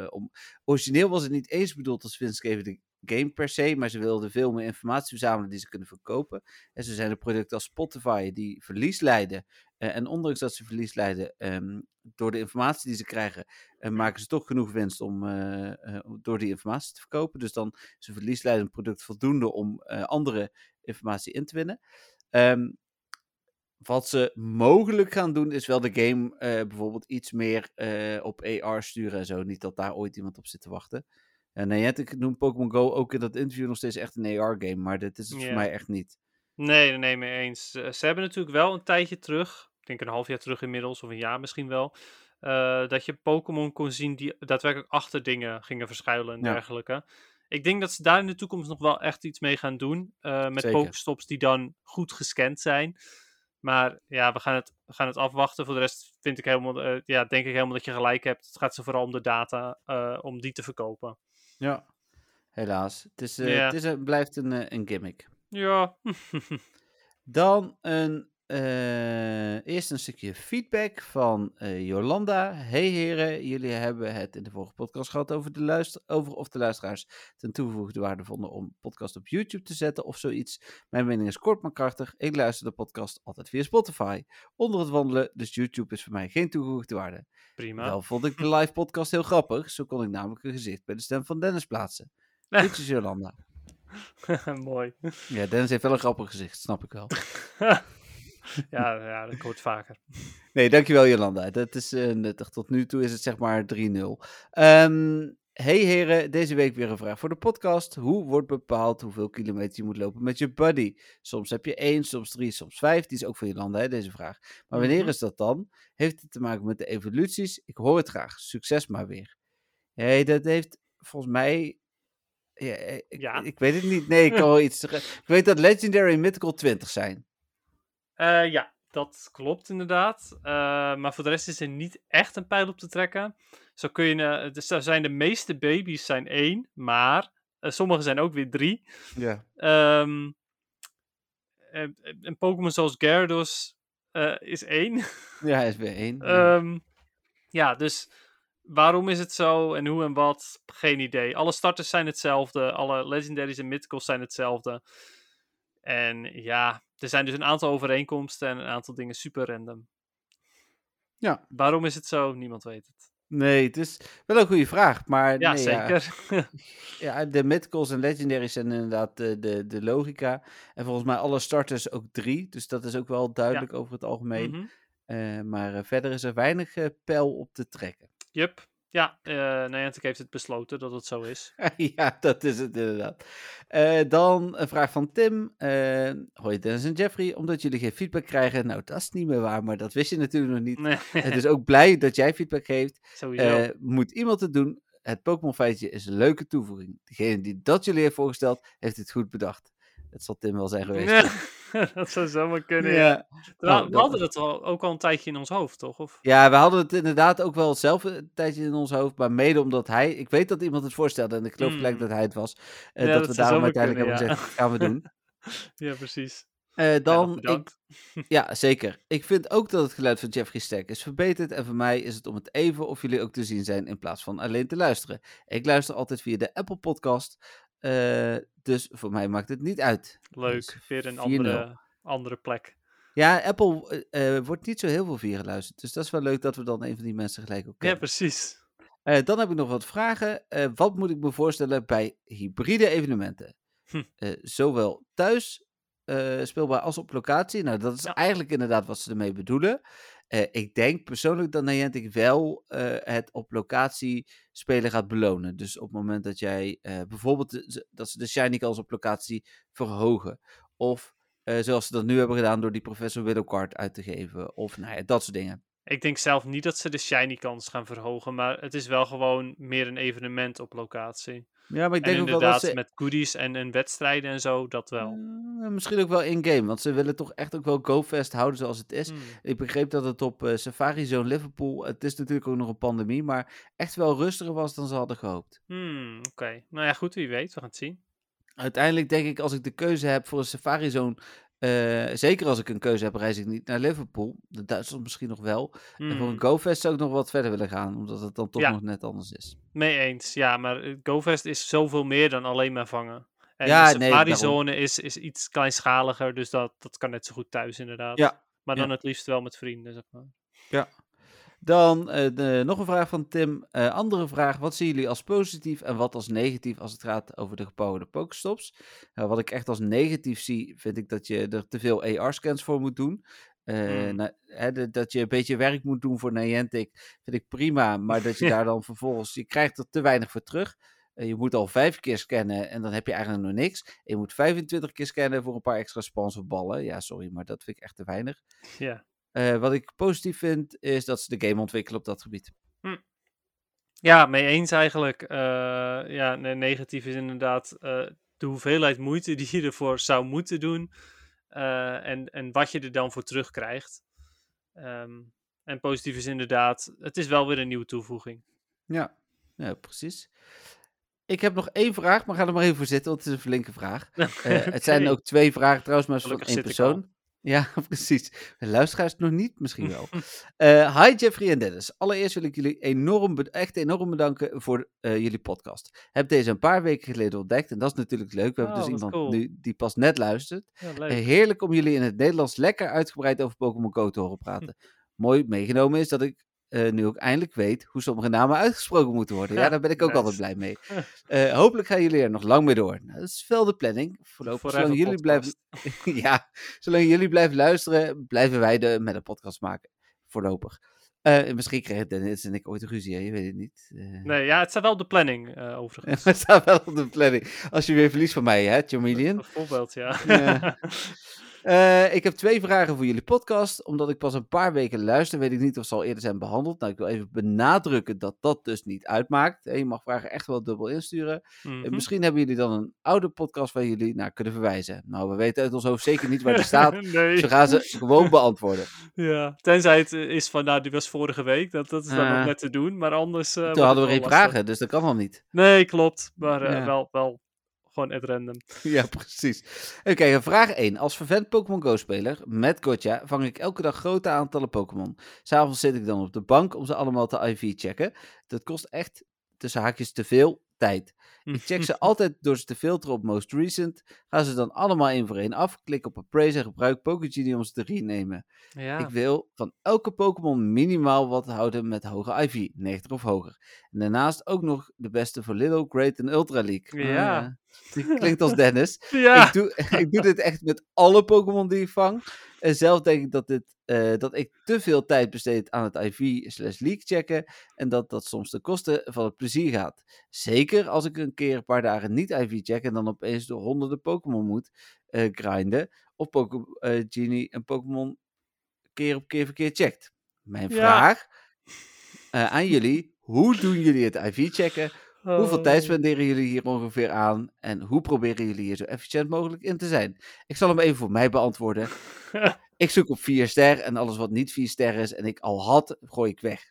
om. Origineel was het niet eens bedoeld als winstgevende game per se, maar ze wilden veel meer informatie verzamelen die ze kunnen verkopen. En zo zijn er producten als Spotify die verlies lijden. Eh, en ondanks dat ze verlies lijden ehm, door de informatie die ze krijgen, eh, maken ze toch genoeg winst om eh, eh, door die informatie te verkopen. Dus dan is een verliesleidend product voldoende om andere informatie in te winnen. Ehm, wat ze mogelijk gaan doen, is wel de game bijvoorbeeld iets meer op AR sturen en zo. Niet dat daar ooit iemand op zit te wachten. En Niantic noemt Pokémon Go ook in dat interview nog steeds echt een AR-game, maar dit is het voor mij echt niet. Nee, nee, mee eens. Eh, ze hebben natuurlijk wel een tijdje terug, ik denk een half jaar terug inmiddels, of een jaar misschien wel, eh, dat je Pokémon kon zien die daadwerkelijk achter dingen gingen verschuilen en Ja. dergelijke. Ik denk dat ze daar in de toekomst nog wel echt iets mee gaan doen, eh, met Zeker. Pokestops die dan goed gescand zijn. Maar ja, we gaan het, we gaan het afwachten. Voor de rest vind ik helemaal, eh, ja, denk ik helemaal dat je gelijk hebt. Het gaat ze vooral om de data, eh, om die te verkopen. Ja. Helaas. Het, is, eh, het is blijft een, eh, een gimmick. Ja, Dan een, eh, eerst een stukje feedback van eh, Jolanda. Hey heren, jullie hebben het in de vorige podcast gehad over, de luister over of de luisteraars ten toegevoegde waarde vonden om podcast op YouTube te zetten of zoiets. Mijn mening is kort maar krachtig. Ik luister de podcast altijd via Spotify. Onder het wandelen, dus YouTube is voor mij geen toegevoegde waarde. prima. Wel vond ik de live podcast heel grappig. Zo kon ik namelijk een gezicht bij de stem van Dennis plaatsen. Groetjes Jolanda. Mooi. Ja, Dennis heeft wel een grappig gezicht, snap ik wel. ja, ja, dat hoort vaker. Nee, dankjewel Jolanda. Dat is eh, nuttig. Tot nu toe is het zeg maar 3-0. Ehm, hey heren, deze week weer een vraag voor de podcast. Hoe wordt bepaald hoeveel kilometer je moet lopen met je buddy? Soms heb je 1, soms 3, soms 5. Die is ook voor Jolanda, hè, deze vraag. Maar wanneer Mhm. is dat dan? Heeft het te maken met de evoluties? Ik hoor het graag. Succes maar weer. Hey, dat heeft volgens mij... Ja, eh, ik, Ja. ik weet het niet. Nee, ik kan wel iets zeggen. Ik weet dat Legendary en Mythical 20 zijn. Eh, ja, dat klopt inderdaad. Eh, maar voor de rest is er niet echt een pijl op te trekken. Zo kun je, dus zijn de meeste baby's zijn één, maar sommige zijn ook weer drie. Ja. Ehm, en, en Pokémon zoals Gyarados is één. Ja, hij is weer één. ja. Ehm, ja, dus waarom is het zo en hoe en wat? Geen idee. Alle starters zijn hetzelfde. Alle legendaries en mythicals zijn hetzelfde. En ja, er zijn dus een aantal overeenkomsten en een aantal dingen super random. Ja. Waarom is het zo? Niemand weet het. Nee, het is wel een goede vraag. Maar Ja, nee, zeker. Ja, de mythicals en legendaries zijn inderdaad de, de, de logica. En volgens mij alle starters ook drie. Dus dat is ook wel duidelijk over het algemeen. Mhm. Eh, maar eh, verder is er weinig eh, pijl op te trekken. Yup. Ja, eh Niantic heeft het besloten dat het zo is. ja, dat is het inderdaad. Eh, dan een vraag van Tim. Eh hoi Dennis en Jeffrey. Omdat jullie geen feedback krijgen. Nou, dat is niet meer waar. Maar dat wist je natuurlijk nog niet. Nee, Het is ook blij dat jij feedback geeft. sowieso. Moet iemand het doen? Het Pokémon feitje is een leuke toevoeging. Degene die dat jullie heeft voorgesteld, heeft het goed bedacht. Dat zal Tim wel zijn geweest. dat zou zomaar kunnen. Ja. Ja. Oh, we dat- hadden het al, ook al een tijdje in ons hoofd, toch? Of? ja, we hadden het inderdaad ook wel zelf een tijdje in ons hoofd. Maar mede omdat hij... Ik weet dat iemand het voorstelde en ik geloof Mm. gelijk dat hij het was. eh, Ja, dat, dat we daarom uiteindelijk kunnen, hebben gezegd, gaan we doen. Ja, precies. Ja, dan, ik, bedankt. ja, zeker. Ik vind ook dat het geluid van Jeffrey sterk is verbeterd. En voor mij is het om het even of jullie ook te zien zijn in plaats van alleen te luisteren. Ik luister altijd via de Apple Podcast. Eh, dus voor mij maakt het niet uit. Leuk. Dus Weer een 4-0. andere, andere plek. Ja, Apple eh, eh, wordt niet zo heel veel via geluisterd. Dus dat is wel leuk dat we dan een van die mensen gelijk ook Ja, kennen. precies. Eh, dan heb ik nog wat vragen. Wat moet ik me voorstellen bij hybride evenementen? Hm. Zowel thuis speelbaar als op locatie. Nou, dat is Ja. eigenlijk inderdaad wat ze ermee bedoelen. Eh, ik denk persoonlijk dat Niantic wel eh, het op locatie spelen gaat belonen. Dus op het moment dat jij eh, bijvoorbeeld de- dat ze de shiny kans op locatie verhogen. Of zoals ze dat nu hebben gedaan door die Professor Widow card uit te geven. Of nou ja, dat soort dingen. Ik denk zelf niet dat ze de shiny kans gaan verhogen, maar het is wel gewoon meer een evenement op locatie. Ja, maar ik En denk ook wel dat inderdaad, ze... met goodies en, en wedstrijden en zo, dat wel. Eh, misschien ook wel in-game, want ze willen toch echt ook wel GoFest houden zoals het is. Hmm. Ik begreep dat het op eh, Safari Zone Liverpool, het is natuurlijk ook nog een pandemie, maar echt wel rustiger was dan ze hadden gehoopt. Hmm, Oké, nou ja, goed, wie weet, we gaan het zien. Uiteindelijk denk ik, als ik de keuze heb voor een Safari Zone, eh, zeker als ik een keuze heb, reis ik niet naar Liverpool. De Duitsland misschien nog wel. En voor Hmm, een GoFest zou ik nog wat verder willen gaan, omdat het dan toch Ja. nog net anders is. Mee eens, ja, maar eh, GoFest is zoveel meer dan alleen maar vangen. En Ja, de nee, safari-zone is, is iets kleinschaliger, dus dat, dat kan net zo goed thuis inderdaad. Ja, Maar dan ja. het liefst wel met vrienden, zeg maar. Dan eh, de- nog een vraag van Tim. Eh, andere vraag. Wat zien jullie als positief en wat als negatief als het gaat over de gepowerde Pokestops? Eh, wat ik echt als negatief zie, vind ik dat je er te veel AR-scans voor moet doen. eh, Mm. na- hè, de- dat je een beetje werk moet doen voor Niantic, vind ik prima. Maar dat je Ja. daar dan vervolgens, je krijgt er te weinig voor terug. Je moet al vijf keer scannen en dan heb je eigenlijk nog niks. En je moet 25 keer scannen voor een paar extra spawns of ballen. Ja, sorry, maar dat vind ik echt te weinig. Ja. Eh, wat ik positief vind, is dat ze de game ontwikkelen op dat gebied. Ja, mee eens eigenlijk. Eh, ja, ne- negatief is inderdaad eh, de hoeveelheid moeite die je ervoor zou moeten doen. en, en wat je er dan voor terugkrijgt. Ehm, en positief is inderdaad, het is wel weer een nieuwe toevoeging. Ja, ja precies. Ik heb nog één vraag, maar ga er maar even voor zitten, want het is een flinke vraag. Het zijn ook twee vragen trouwens, maar van één persoon. Ja, precies. De luisteraars nog niet, misschien wel. Eh, hi Jeffrey en Dennis. Allereerst wil ik jullie enorm, echt enorm bedanken voor eh, jullie podcast. Heb deze een paar weken geleden ontdekt en dat is natuurlijk leuk. We hebben Oh, dus wat iemand cool. nu die pas net luistert. Ja, Eh, heerlijk om jullie in het Nederlands lekker uitgebreid over Pokémon Go te horen praten. Mooi meegenomen is dat ik eh, nu ook eindelijk weet hoe sommige namen uitgesproken moeten worden. Ja, daar ben ik ook nice. altijd blij mee. Eh, hopelijk gaan jullie er nog lang mee door. Nou, dat is wel de planning. Voorlopig, zolang jullie, blijven, ja, zolang jullie blijven luisteren, blijven wij de, met een podcast maken. Voorlopig. Eh, misschien kregen Dennis en ik ooit ruzie, hè? je weet het niet. Nee, ja, het staat wel op de planning, overigens. het staat wel op de planning. Als je weer verliest van mij, hè, Chameleon. Bijvoorbeeld, ja. Eh, ik heb twee vragen voor jullie podcast. Omdat ik pas een paar weken luister, weet ik niet of ze al eerder zijn behandeld. Nou, ik wil even benadrukken dat dat dus niet uitmaakt. Eh, Je mag vragen echt wel dubbel insturen. Eh, Mhm. misschien hebben jullie dan een oude podcast waar jullie naar kunnen verwijzen. Nou, we weten uit ons hoofd zeker niet waar die staat. nee. Dus we gaan ze gewoon beantwoorden. Ja, tenzij het eh, is van, nou, die was vorige week. Dat, dat is dan Eh. nog net te doen. Maar anders. eh, Toen hadden we wel geen vragen, dus dat kan al niet. Nee, klopt. Maar eh, Ja. wel, wel gewoon at random. Ja, precies. Oké, vraag 1. Als vervent Pokémon Go-speler met Gotcha vang ik elke dag grote aantallen Pokémon. S'avonds zit ik dan op de bank om ze allemaal te IV-checken. Dat kost echt, tussen haakjes, te veel tijd. Ik check ze altijd door ze te filteren op Most Recent. Ga ze dan allemaal één voor één af. Klik op Appraise en gebruik Pokegenie om ze te renemen. Ja. Ik wil van elke Pokémon minimaal wat houden met hoge IV, 90 of hoger. En daarnaast ook nog de beste voor Little, Great en Ultra League. Ah, Ja. Die klinkt als Dennis. ja. Ik, doe, ik doe dit echt met alle Pokémon die ik vang. En zelf denk ik dat, dit, eh, dat ik te veel tijd besteed aan het IV slash leak checken. En dat dat soms ten koste van het plezier gaat. Zeker als ik een keer een paar dagen niet IV check en dan opeens door honderden Pokémon moet eh, grinden. Of Poké eh, Genie een Pokémon keer op keer verkeerd checkt. Mijn Ja. vraag aan jullie. Hoe doen jullie het IV checken? Hoeveel Oh. tijd spenderen jullie hier ongeveer aan? En hoe proberen jullie hier zo efficiënt mogelijk in te zijn? Ik zal hem even voor mij beantwoorden. ik zoek op 4 ster en alles wat niet 4 ster is en ik al had, gooi ik weg.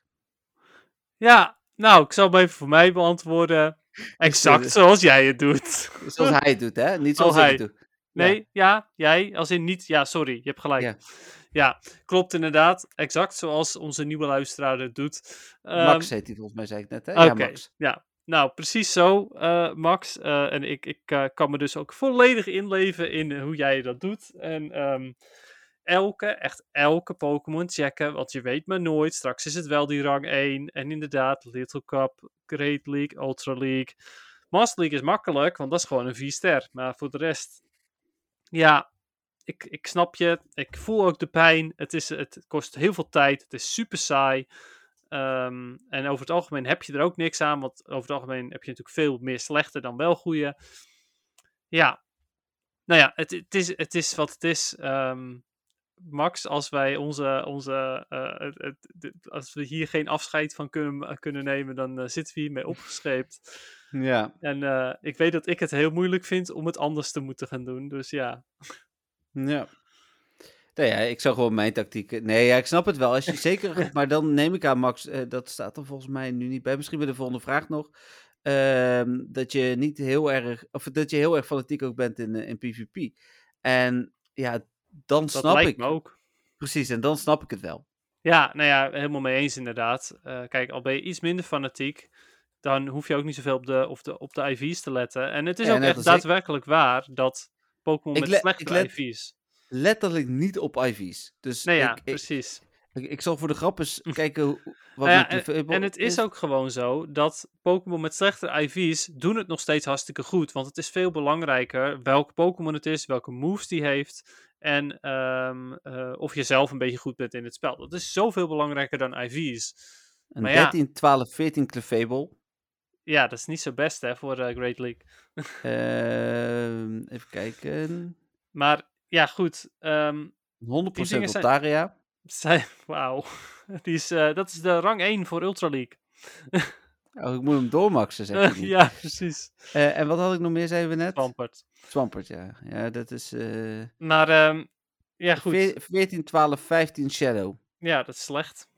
Ja, nou, ik zal hem even voor mij beantwoorden. Exact zoals jij het doet. Zoals hij het doet, hè? Niet zoals Oh, ik het hij. doe. Nee, ja. jij, als in niet. Ja, sorry, je hebt gelijk. Ja. Ja, klopt inderdaad. Exact zoals onze nieuwe luisteraar het doet. Ehm, Max heet hij volgens mij, zei ik net, hè? Ja, Max. ja. Nou, precies zo, eh, Max. Eh, en ik, ik eh, kan me dus ook volledig inleven in hoe jij dat doet. En ehm, elke, echt elke Pokémon checken, want je weet maar nooit. Straks is het wel die rang 1. En inderdaad, Little Cup, Great League, Ultra League. Master League is makkelijk, want dat is gewoon een 4 ster. Maar voor de rest, ja, ik, ik snap je. Ik voel ook de pijn. Het, is, het kost heel veel tijd. Het is super saai. Ehm, en over het algemeen heb je er ook niks aan, want over het algemeen heb je natuurlijk veel meer slechte dan wel goede. Ja, nou ja, het, het, is, het is wat het is. Ehm, Max, als wij onze, onze eh, het, het- als we hier geen afscheid van kunnen, kunnen nemen, dan eh, zitten we hiermee opgescheept. Ja. En eh, ik weet dat ik het heel moeilijk vind om het anders te moeten gaan doen. Dus ja, Ja. Nee, ja, ik zou gewoon mijn tactiek. Nee, ja, ik snap het wel. Als je zeker. maar dan neem ik aan, Max, eh, dat staat er volgens mij nu niet bij. Misschien bij de volgende vraag nog. ehm, dat je niet heel erg. Of dat je heel erg fanatiek ook bent in, eh, in PvP. En ja, dan dat snap lijkt ik. me ook. Precies, en dan snap ik het wel. Ja, nou ja, helemaal mee eens inderdaad. Eh, kijk, al ben je iets minder fanatiek, dan hoef je ook niet zoveel op de, op de, op de IV's te letten. En het is Ja, ook echt ik. daadwerkelijk waar dat Pokémon met let- slechte let- IV's. Letterlijk niet op IV's. Dus Nee, ja, ik, precies. ik, ik zal voor de grap eens kijken wat Nou ja, PvP En het is ook gewoon zo dat Pokémon met slechte IV's doen het nog steeds hartstikke goed. Want het is veel belangrijker welke Pokémon het is, welke moves die heeft. En ehm, eh, of je zelf een beetje goed bent in het spel. Dat is zoveel belangrijker dan IV's. Een Maar ja. 13, 12, 14 Clefable. Ja, dat is niet zo best hè, voor eh, Great League. Ehm, even kijken. Maar ja, goed. ehm 100% dingen zijn- Altaria. wauw. Die is, eh, dat is de rang 1 voor Ultra League. Oh, ik moet hem doormaxen, zeg niet. ja, precies. Eh, en wat had ik nog meer, zeiden we net? Pampert. Swampert, ja. Ja, dat is... eh Maar ehm, ja, goed. veer- 14, 12, 15 Shadow. Ja, dat is slecht.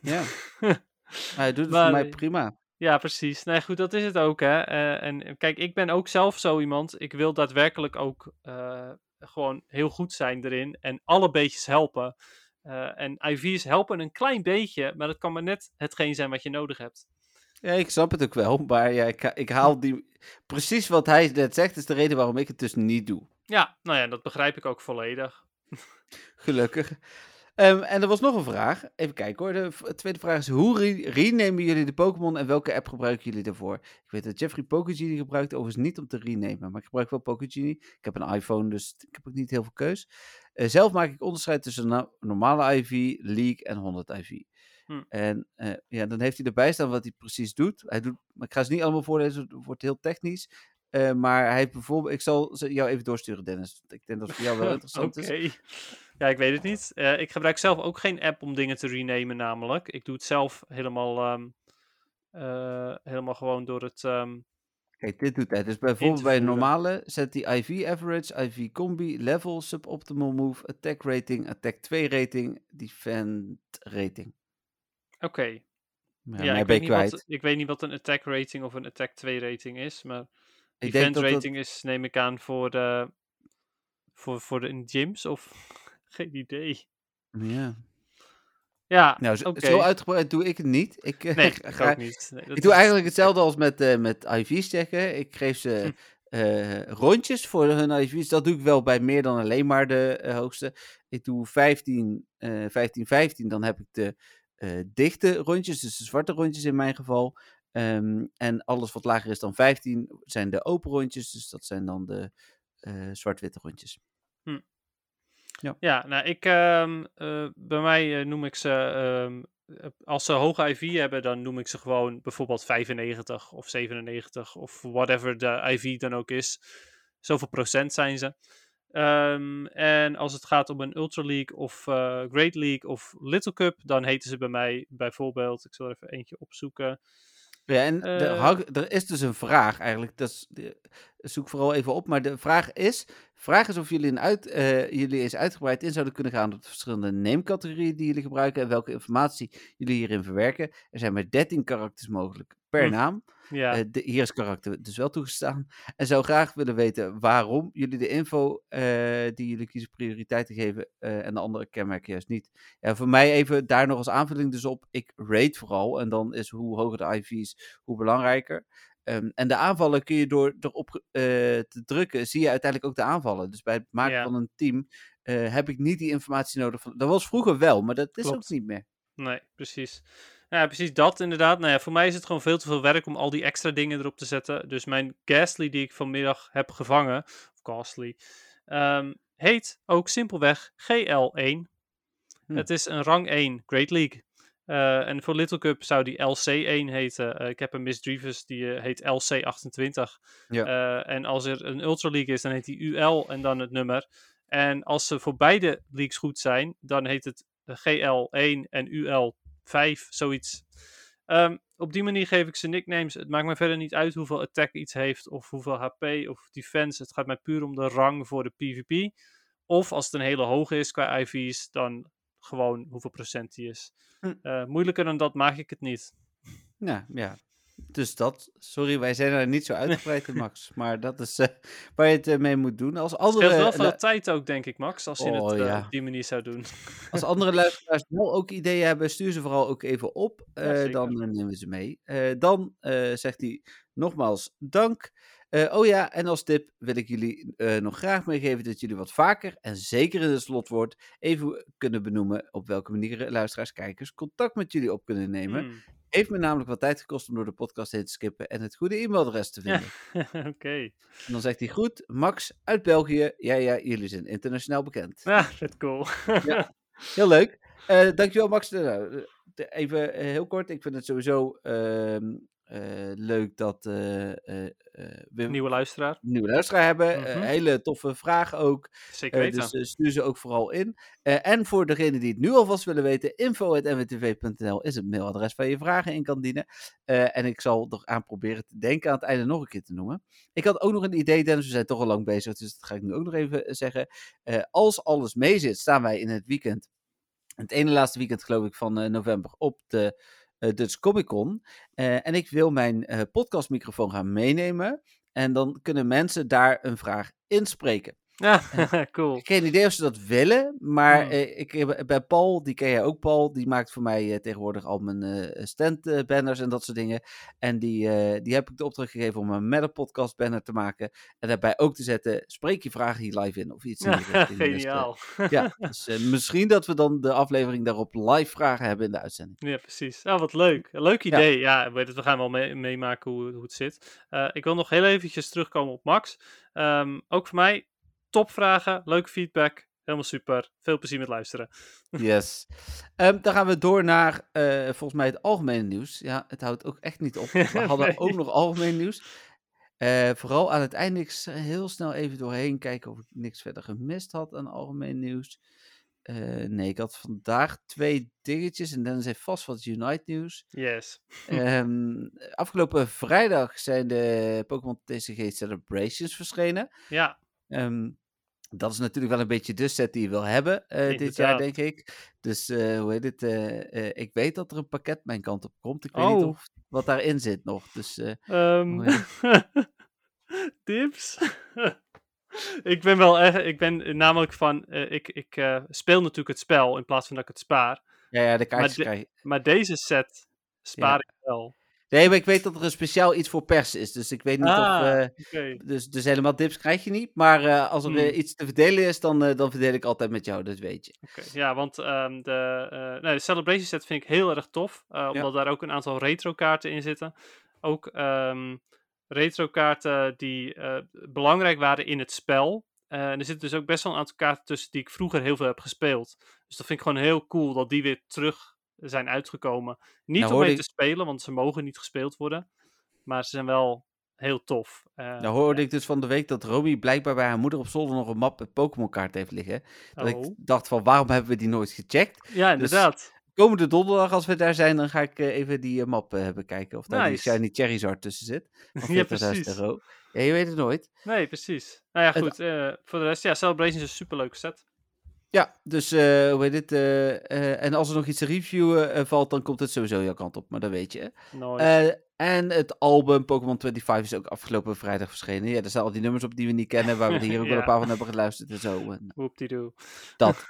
Ja. Maar hij doet het Maar, voor mij eh, prima. Ja, precies. Nee, goed, dat is het ook, hè. Eh, en kijk, ik ben ook zelf zo iemand. Ik wil daadwerkelijk ook eh, gewoon heel goed zijn erin en alle beetjes helpen. Eh, en IV's helpen een klein beetje, maar dat kan maar net hetgeen zijn wat je nodig hebt. Ja, ik snap het ook wel. Maar ja, ik, ha- ik haal die... Precies wat hij net zegt, is de reden waarom ik het dus niet doe. Ja, nou ja, dat begrijp ik ook volledig. Gelukkig. Ehm, en er was nog een vraag. Even kijken hoor. De tweede vraag is: hoe re- renamen jullie de Pokémon en welke app gebruiken jullie daarvoor? Ik weet dat Jeffrey Pokegenie gebruikt, overigens niet om te renamen. Maar ik gebruik wel Pokegenie. Ik heb een iPhone, dus ik heb ook niet heel veel keus. Eh, zelf maak ik onderscheid tussen no- normale IV, League en 100 IV. Hm. En eh, ja, dan heeft hij erbij staan wat hij precies doet. Hij doet ik ga ze niet allemaal voorlezen, het wordt heel technisch. Eh, maar hij heeft bijvoorbeeld, ik zal jou even doorsturen, Dennis. Ik denk dat het voor jou wel interessant Oké. is. Ja, ik weet het niet. Eh, ik gebruik zelf ook geen app om dingen te renamen, namelijk. Ik doe het zelf helemaal, ehm, eh, helemaal gewoon door het. ehm, Kijk, dit doet hij. Dus bijvoorbeeld bij een normale zet hij IV average, IV combi, level, suboptimal move, attack rating, attack 2 rating, defend rating. Oké. Ja, ik, weet kwijt. wat, ik weet niet wat een attack rating of een attack 2 rating is, maar Ik denk defense dat dat, rating is, neem ik aan, voor de, voor, voor de gyms of geen idee. ja. Ja, Nou, zo, uitgebreid doe ik het niet. Ik, eh, Nee, ga- ik ook niet. Nee, dat ik doe is- eigenlijk hetzelfde als met, eh, met IV's checken. Ik geef ze Hm. eh, rondjes voor hun IV's. Dat doe ik wel bij meer dan alleen maar de hoogste. Ik doe 15, eh 15, 15. Dan heb ik de dichte rondjes, dus de zwarte rondjes in mijn geval. Ehm, en alles wat lager is dan 15 zijn de open rondjes. Dus dat zijn dan de eh, zwart-witte rondjes. Ja, nou, ik, ehm, eh, bij mij eh, noem ik ze, ehm, eh, als ze hoge IV hebben, dan noem ik ze gewoon bijvoorbeeld 95 of 97 of whatever de IV dan ook is. Zoveel procent zijn ze. Ehm, en als het gaat om een Ultra League of eh, Great League of Little Cup, dan heten ze bij mij bijvoorbeeld, ik zal er even eentje opzoeken. Ja, en de Eh. er is dus een vraag eigenlijk. Dat is, zoek vooral even op. Maar de vraag is: vraag is of jullie, een uit, eh, jullie eens uitgebreid in zouden kunnen gaan op de verschillende namecategorieën die jullie gebruiken en welke informatie jullie hierin verwerken. Er zijn maar 13 karakters mogelijk per Hm. naam. Ja, Eh, de, hier is karakter dus wel toegestaan. En zou graag willen weten waarom jullie de info eh, die jullie kiezen prioriteit te geven eh, en de andere kenmerken juist niet. Ja, voor mij even daar nog als aanvulling dus op. Ik rate vooral en dan is hoe hoger de IV's, hoe belangrijker. Ehm, en de aanvallen kun je door erop eh, te drukken, zie je uiteindelijk ook de aanvallen. Dus bij het maken Ja. van een team heb ik niet die informatie nodig. Van, dat was vroeger wel, maar dat is ook niet meer. nee, precies. Ja, precies dat inderdaad. Nou ja, voor mij is het gewoon veel te veel werk om al die extra dingen erop te zetten. Dus mijn Ghastly die ik vanmiddag heb gevangen, of Ghastly, ehm, heet ook simpelweg GL1. Hm. Het is een rang 1 Great League. Eh, en voor Little Cup zou die LC1 heten. Eh, ik heb een Miss Drevis, die eh, heet LC28. Ja. En als er een Ultra League is, dan heet die UL en dan het nummer. En als ze voor beide leagues goed zijn, dan heet het eh, GL1 en UL5, zoiets. Ehm, op die manier geef ik ze nicknames. Het maakt me verder niet uit hoeveel attack iets heeft, of hoeveel HP of defense. Het gaat mij puur om de rang voor de PvP. Of als het een hele hoge is qua IV's, dan gewoon hoeveel procent die is. Hm. Eh, moeilijker dan dat maak ik het niet. Nou ja, dus dat. Sorry, wij zijn er niet zo uitgebreid in, Max. Maar dat is eh, waar je het eh, mee moet doen. Als Het andere, scheelt wel veel tijd ook, denk ik, Max, als je Oh, het eh, ja. op die manier zou doen. als andere luisteraars wel ook ideeën hebben, stuur ze vooral ook even op. Ja, dan nemen we ze mee. Dan zegt hij nogmaals dank. Oh ja, en als tip wil ik jullie nog graag meegeven dat jullie wat vaker, en zeker in het slotwoord, even kunnen benoemen op welke manieren luisteraars, kijkers contact met jullie op kunnen nemen. Hmm. Heeft me namelijk wat tijd gekost om door de podcast heen te skippen en het goede e-mailadres te vinden. Oké. En dan zegt hij goed, Max uit België. Ja, ja, jullie zijn internationaal bekend. Ja, vet cool. Ja. Heel leuk. Eh, dankjewel Max. Nou, eh, de- even eh, heel kort, ik vind het sowieso ehm, eh, leuk dat eh, eh, eh, we Nieuwe luisteraar. nieuwe luisteraar hebben. Eh, Mhm. hele toffe vraag ook. Zeker Eh, weten. dus eh, stuur ze ook vooral in. Eh, en voor degenen die het nu alvast willen weten, info.nwtv.nl is het mailadres waar je vragen in kan dienen. Eh, en ik zal er aan proberen te denken aan het einde nog een keer te noemen. Ik had ook nog een idee, Dennis, we zijn toch al lang bezig, dus dat ga ik nu ook nog even eh, zeggen. Eh, als alles mee zit, staan wij in het weekend, het ene laatste weekend geloof ik van eh, november, op de eh, Dutch Comic Con. Eh, en ik wil mijn eh, podcastmicrofoon gaan meenemen. En dan kunnen mensen daar een vraag inspreken. Ja, cool. Geen idee of ze dat willen, maar Hmm. eh, ik heb bij Paul, die ken jij ook Paul, die maakt voor mij eh, tegenwoordig al mijn eh stand-banners en dat soort dingen. En die, eh, die heb ik de opdracht gegeven om een meta podcast banner te maken. En daarbij ook te zetten, spreek je vragen hier live in of iets in richting. Dus, eh, Geniaal. ja, dus eh, misschien dat we dan de aflevering daarop live vragen hebben in de uitzending. Ja, precies. Ah, wat leuk. Leuk idee. Ja, weet het, we gaan wel mee- meemaken hoe, hoe het zit. Eh, ik wil nog heel eventjes terugkomen op Max. Ehm, ook voor mij, topvragen, leuke feedback. Helemaal super. Veel plezier met luisteren. Yes. Ehm, dan gaan we door naar eh, volgens mij het algemene nieuws. Ja, het houdt ook echt niet op. We hadden Nee. ook nog algemeen nieuws. Eh, vooral aan het einde, ik s- heel snel even doorheen kijken of ik niks verder gemist had aan algemeen nieuws. Eh, nee, ik had vandaag twee dingetjes en dan heeft vast wat Unite nieuws. Yes. Ehm, afgelopen vrijdag zijn de Pokémon TCG Celebrations verschenen. Ja, Ehm, dat is natuurlijk wel een beetje de set die je wil hebben eh, dit jaar, denk ik. Dus eh, hoe heet het? eh, ik weet dat er een pakket mijn kant op komt. Ik weet niet Oh. of wat daarin zit nog. Dus eh, Ehm tips? ik ben wel echt, ik ben namelijk van, ik, ik speel natuurlijk het spel in plaats van dat ik het spaar. ja, ja, de kaartjes de- krijg je. Maar deze set spaar Ja. ik wel. Nee, maar ik weet dat er een speciaal iets voor pers is. Dus ik weet niet of... Ah, eh, dus, dus helemaal dips krijg je niet. Maar eh, als er Hmm. eh, iets te verdelen is, dan, eh, dan verdeel ik altijd met jou. Dat weet je. Ja, want ehm, de, nee, de Celebration set vind ik heel erg tof. omdat daar ook een aantal retro kaarten in zitten. Ook ehm retro kaarten die belangrijk waren in het spel. En er zitten dus ook best wel een aantal kaarten tussen die ik vroeger heel veel heb gespeeld. Dus dat vind ik gewoon heel cool dat die weer terug zijn uitgekomen. Niet Nou, om mee ik- te spelen, want ze mogen niet gespeeld worden. Maar ze zijn wel heel tof. Eh, Nou hoorde ik dus van de week dat Romy blijkbaar bij haar moeder op zolder nog een map met Pokémon kaart heeft liggen. Dat oh. ik dacht van, waarom hebben we die nooit gecheckt? Ja, inderdaad. Komende donderdag, als we daar zijn, dan ga ik eh, even die eh, map eh, bekijken. Of daar Nice. die Shiny Charizard tussen zit. Ja, 40.000 precies. Ja, je weet het nooit. Nee, precies. Nou ja, Het- goed. eh, voor de rest, ja, Celebration is een superleuke set. Ja, dus eh, hoe heet het? eh, eh, en als er nog iets te reviewen valt, dan komt het sowieso jouw kant op. Maar dat weet je. Nice. En het album Pokémon 25 is ook afgelopen vrijdag verschenen. Ja, daar staan al die nummers op die we niet kennen, waar we er hier ook wel een paar van hebben geluisterd en zo. En Whoop-de-doo. dat.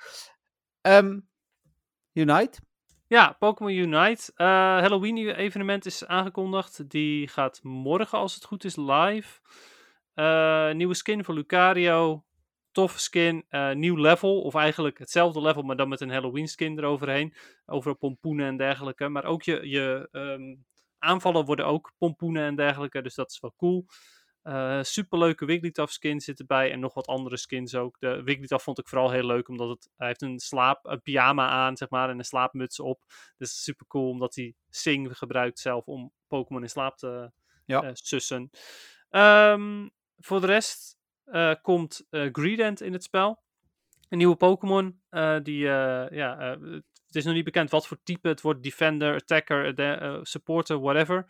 Ehm, Unite? Ja, Pokémon Unite. Halloween-evenement is aangekondigd. Die gaat morgen, als het goed is, live. Nieuwe skin voor Lucario. Toffe skin. eh, nieuw level. Of eigenlijk hetzelfde level, maar dan met een Halloween-skin eroverheen. Overal pompoenen en dergelijke. Maar ook je, je ehm, aanvallen worden ook pompoenen en dergelijke. Dus dat is wel cool. Eh superleuke Wigglytuff skin zit erbij. En nog wat andere skins ook. De Wigglytuff vond ik vooral heel leuk. Omdat het, hij heeft een slaap, een pyjama aan, zeg maar. En een slaapmuts op. Dus super cool. Omdat hij Sing gebruikt zelf om Pokémon in slaap te Ja. eh, sussen. Ehm, voor de rest komt eh Greedent in het spel. Een nieuwe Pokémon. eh, die, eh, ja, eh, het is nog niet bekend wat voor type. Het wordt Defender, Attacker, eh, Supporter, whatever.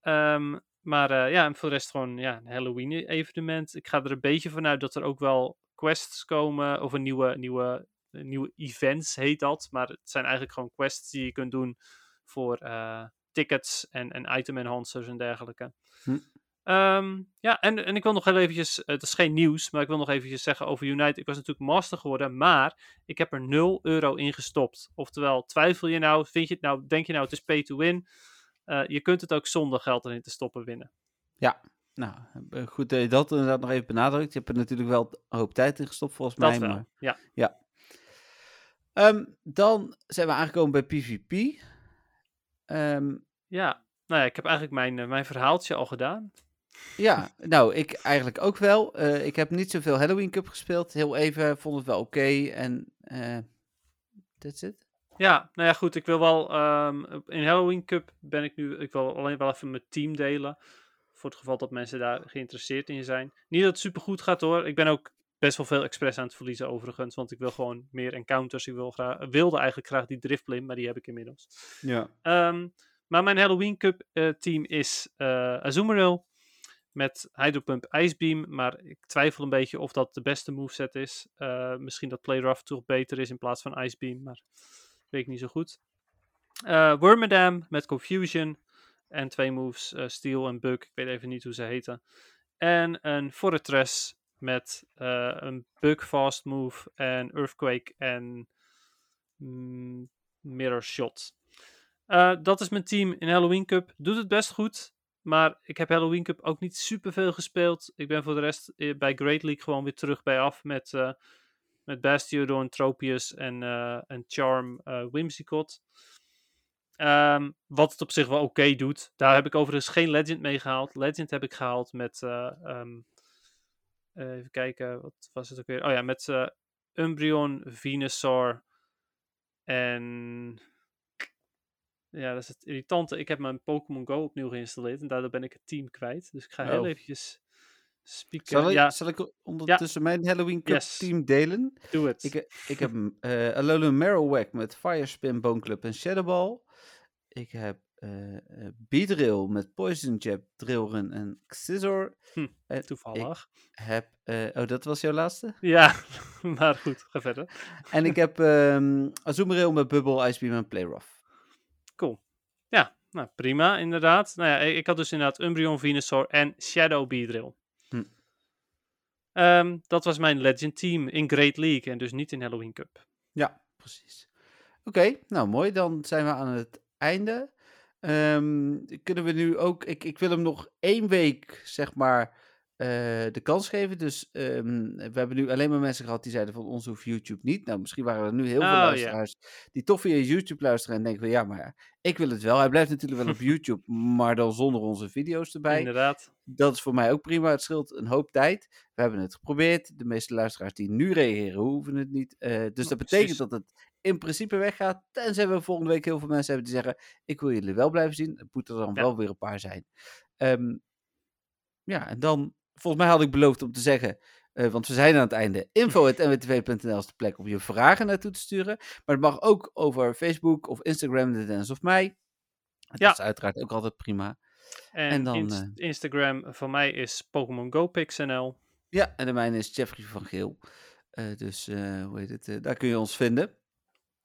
Ehm, maar eh, ja, en voor de rest gewoon ja, een Halloween-evenement. Ik ga er een beetje vanuit dat er ook wel quests komen. Of een nieuwe, nieuwe, nieuwe events heet dat. Maar het zijn eigenlijk gewoon quests die je kunt doen voor eh, tickets en, en item enhancers en dergelijke. Hm. Ehm, ja, en, en ik wil nog heel eventjes, het is geen nieuws, maar ik wil nog eventjes zeggen over Unite. Ik was natuurlijk master geworden, maar ik heb er 0 euro in gestopt. Oftewel, twijfel je nou, vind je het nou, denk je nou het is pay to win? Eh, je kunt het ook zonder geld erin te stoppen winnen. Nou, eh, goed dat je dat inderdaad nog even benadrukt. Je hebt er natuurlijk wel een hoop tijd in gestopt, volgens Dat mij. wel, Maar... ja. Ehm, dan zijn we aangekomen bij PvP. Ehm, Ja, nou ja, ik heb eigenlijk mijn, eh, mijn verhaaltje al gedaan. Ja, nou, ik eigenlijk ook wel. Eh, ik heb niet zoveel Halloween Cup gespeeld. Heel even, vond het wel oké. en eh that's it. Ja, nou ja, goed. Ik wil wel. ehm, in Halloween Cup ben ik nu. Ik wil alleen wel even mijn team delen. Voor het geval dat mensen daar geïnteresseerd in zijn. Niet dat het super goed gaat hoor. Ik ben ook best wel veel expres aan het verliezen overigens. Want ik wil gewoon meer encounters. Ik wil graag, wilde eigenlijk graag die driftblim, maar die heb ik inmiddels. Ja. Ehm, maar mijn Halloween Cup eh, team is eh Azumarill. Met Hydropump Icebeam. Maar ik twijfel een beetje of dat de beste moveset is. Eh, misschien dat Play Rough toch beter is in plaats van Icebeam. Maar weet ik niet zo goed. Eh Wormadam met Confusion. En twee moves, eh, Steel en Bug. Ik weet even niet hoe ze heten. En een Fortress met een Bug Fast Move en Earthquake en mm, Mirror Shot. Dat is mijn team in Halloween Cup. Doet het best goed. Maar ik heb Halloween Cup ook niet super veel gespeeld. Ik ben voor de rest eh, bij Great League gewoon weer terug bij af met, eh met Bastiodon, Tropius en, eh, en Charm eh Whimsicott. Ehm, wat het op zich wel oké doet. Daar heb ik overigens geen Legend mee gehaald. Legend heb ik gehaald met. eh, ehm, eh, even kijken, wat was het ook weer? Oh ja, met Umbreon, Venusaur en. Ja, dat is het irritante. Ik heb mijn Pokémon Go opnieuw geïnstalleerd en daardoor ben ik het team kwijt. Dus ik ga heel Oh. eventjes spieken. Zal ik, Ja, zal ik ondertussen mijn Halloween Cup Yes. team delen? doe het. Ik, ik heb eh Alolan Marowak met Firespin, Bone Club en Shadowball. Ik heb eh eh, Beedrill met Poison Jab, Drillrun en Scizor. Hm, en Toevallig. heb, eh, oh, dat was jouw laatste? Ja, maar goed, ga verder. En ik heb ehm Azumarill met Bubble, Icebeam en Playrough. Cool. Ja, nou prima, inderdaad. Nou ja, ik, had dus inderdaad Umbreon, Venusaur en Shadow Beedrill. Hm. Ehm, dat was mijn Legend team in Great League en dus niet in Halloween Cup. Ja, precies. Oké, nou mooi. Dan zijn we aan het einde. Ehm, kunnen we nu ook... Ik, ik wil hem nog één week, zeg maar, de kans geven. Dus ehm, we hebben nu alleen maar mensen gehad die zeiden van ons hoeft YouTube niet. Nou, misschien waren er nu heel veel Oh, luisteraars die toch via YouTube luisteren en denken van ja, maar ik wil het wel. Hij blijft natuurlijk wel op YouTube, maar dan zonder onze video's erbij. Inderdaad. Dat is voor mij ook prima. Het scheelt een hoop tijd. We hebben het geprobeerd. De meeste luisteraars die nu reageren, hoeven het niet. Eh, dus dat betekent precies. dat het in principe weggaat. Tenzij we volgende week heel veel mensen hebben die zeggen: Ik wil jullie wel blijven zien. Het moet er dan Ja. wel weer een paar zijn. Ehm, ja, en dan, volgens mij had ik beloofd om te zeggen. eh, want we zijn aan het einde. Info.nwtv.nl is de plek om je vragen naartoe te sturen. Maar het mag ook over Facebook of Instagram, de Dennis of mij. Dat Ja. is uiteraard ook altijd prima. En, En dan, Inst- eh, Instagram van mij is Pokémon Go PixNL. Ja, en de mijne is Jeffrey van Geel. Eh, dus hoe heet het? daar kun je ons vinden.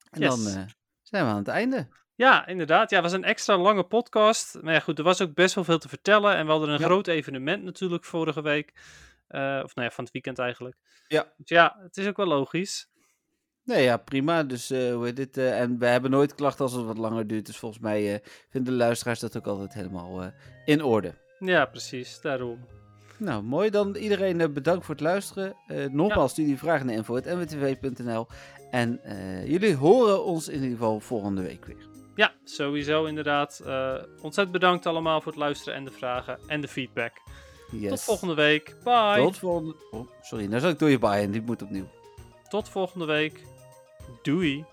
En Yes. dan zijn we aan het einde. Ja, inderdaad. Ja, het was een extra lange podcast. Maar ja, goed, er was ook best wel veel te vertellen. En we hadden een Ja. groot evenement natuurlijk vorige week. Eh, of nou ja, van het weekend eigenlijk. Ja. Dus ja, het is ook wel logisch. Nee, ja, prima. Dus eh, hoe heet het? eh, en we hebben nooit klachten als het wat langer duurt. Dus volgens mij vinden de luisteraars dat ook altijd helemaal in orde. Ja, precies. Daarom. Nou, mooi. Dan iedereen bedankt voor het luisteren. Nogmaals, stuur die vragen naar info.nwtv.nl. En jullie horen ons in ieder geval volgende week weer. Ja, sowieso inderdaad. Eh, ontzettend bedankt allemaal voor het luisteren en de vragen en de feedback. Yes. Tot volgende week. Bye. Tot volgende... Oh, sorry, nou zal ik door je baaien. Die moet opnieuw. Tot volgende week. Doei.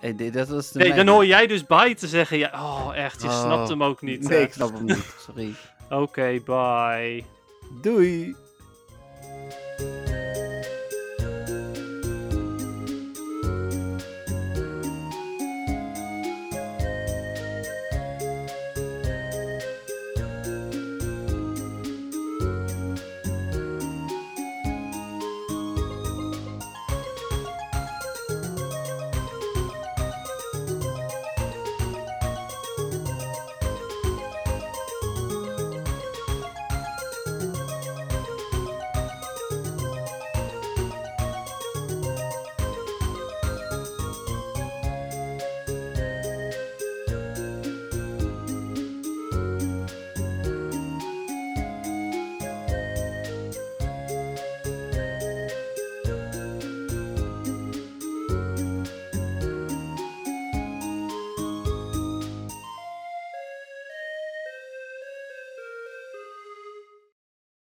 Hey, nee, dat was de Nee, dan hoor jij dus bye te zeggen. Ja, oh, echt. Je Oh. snapt hem ook niet. Nee, hè. ik snap hem niet. Sorry. Oké, bye. Doei.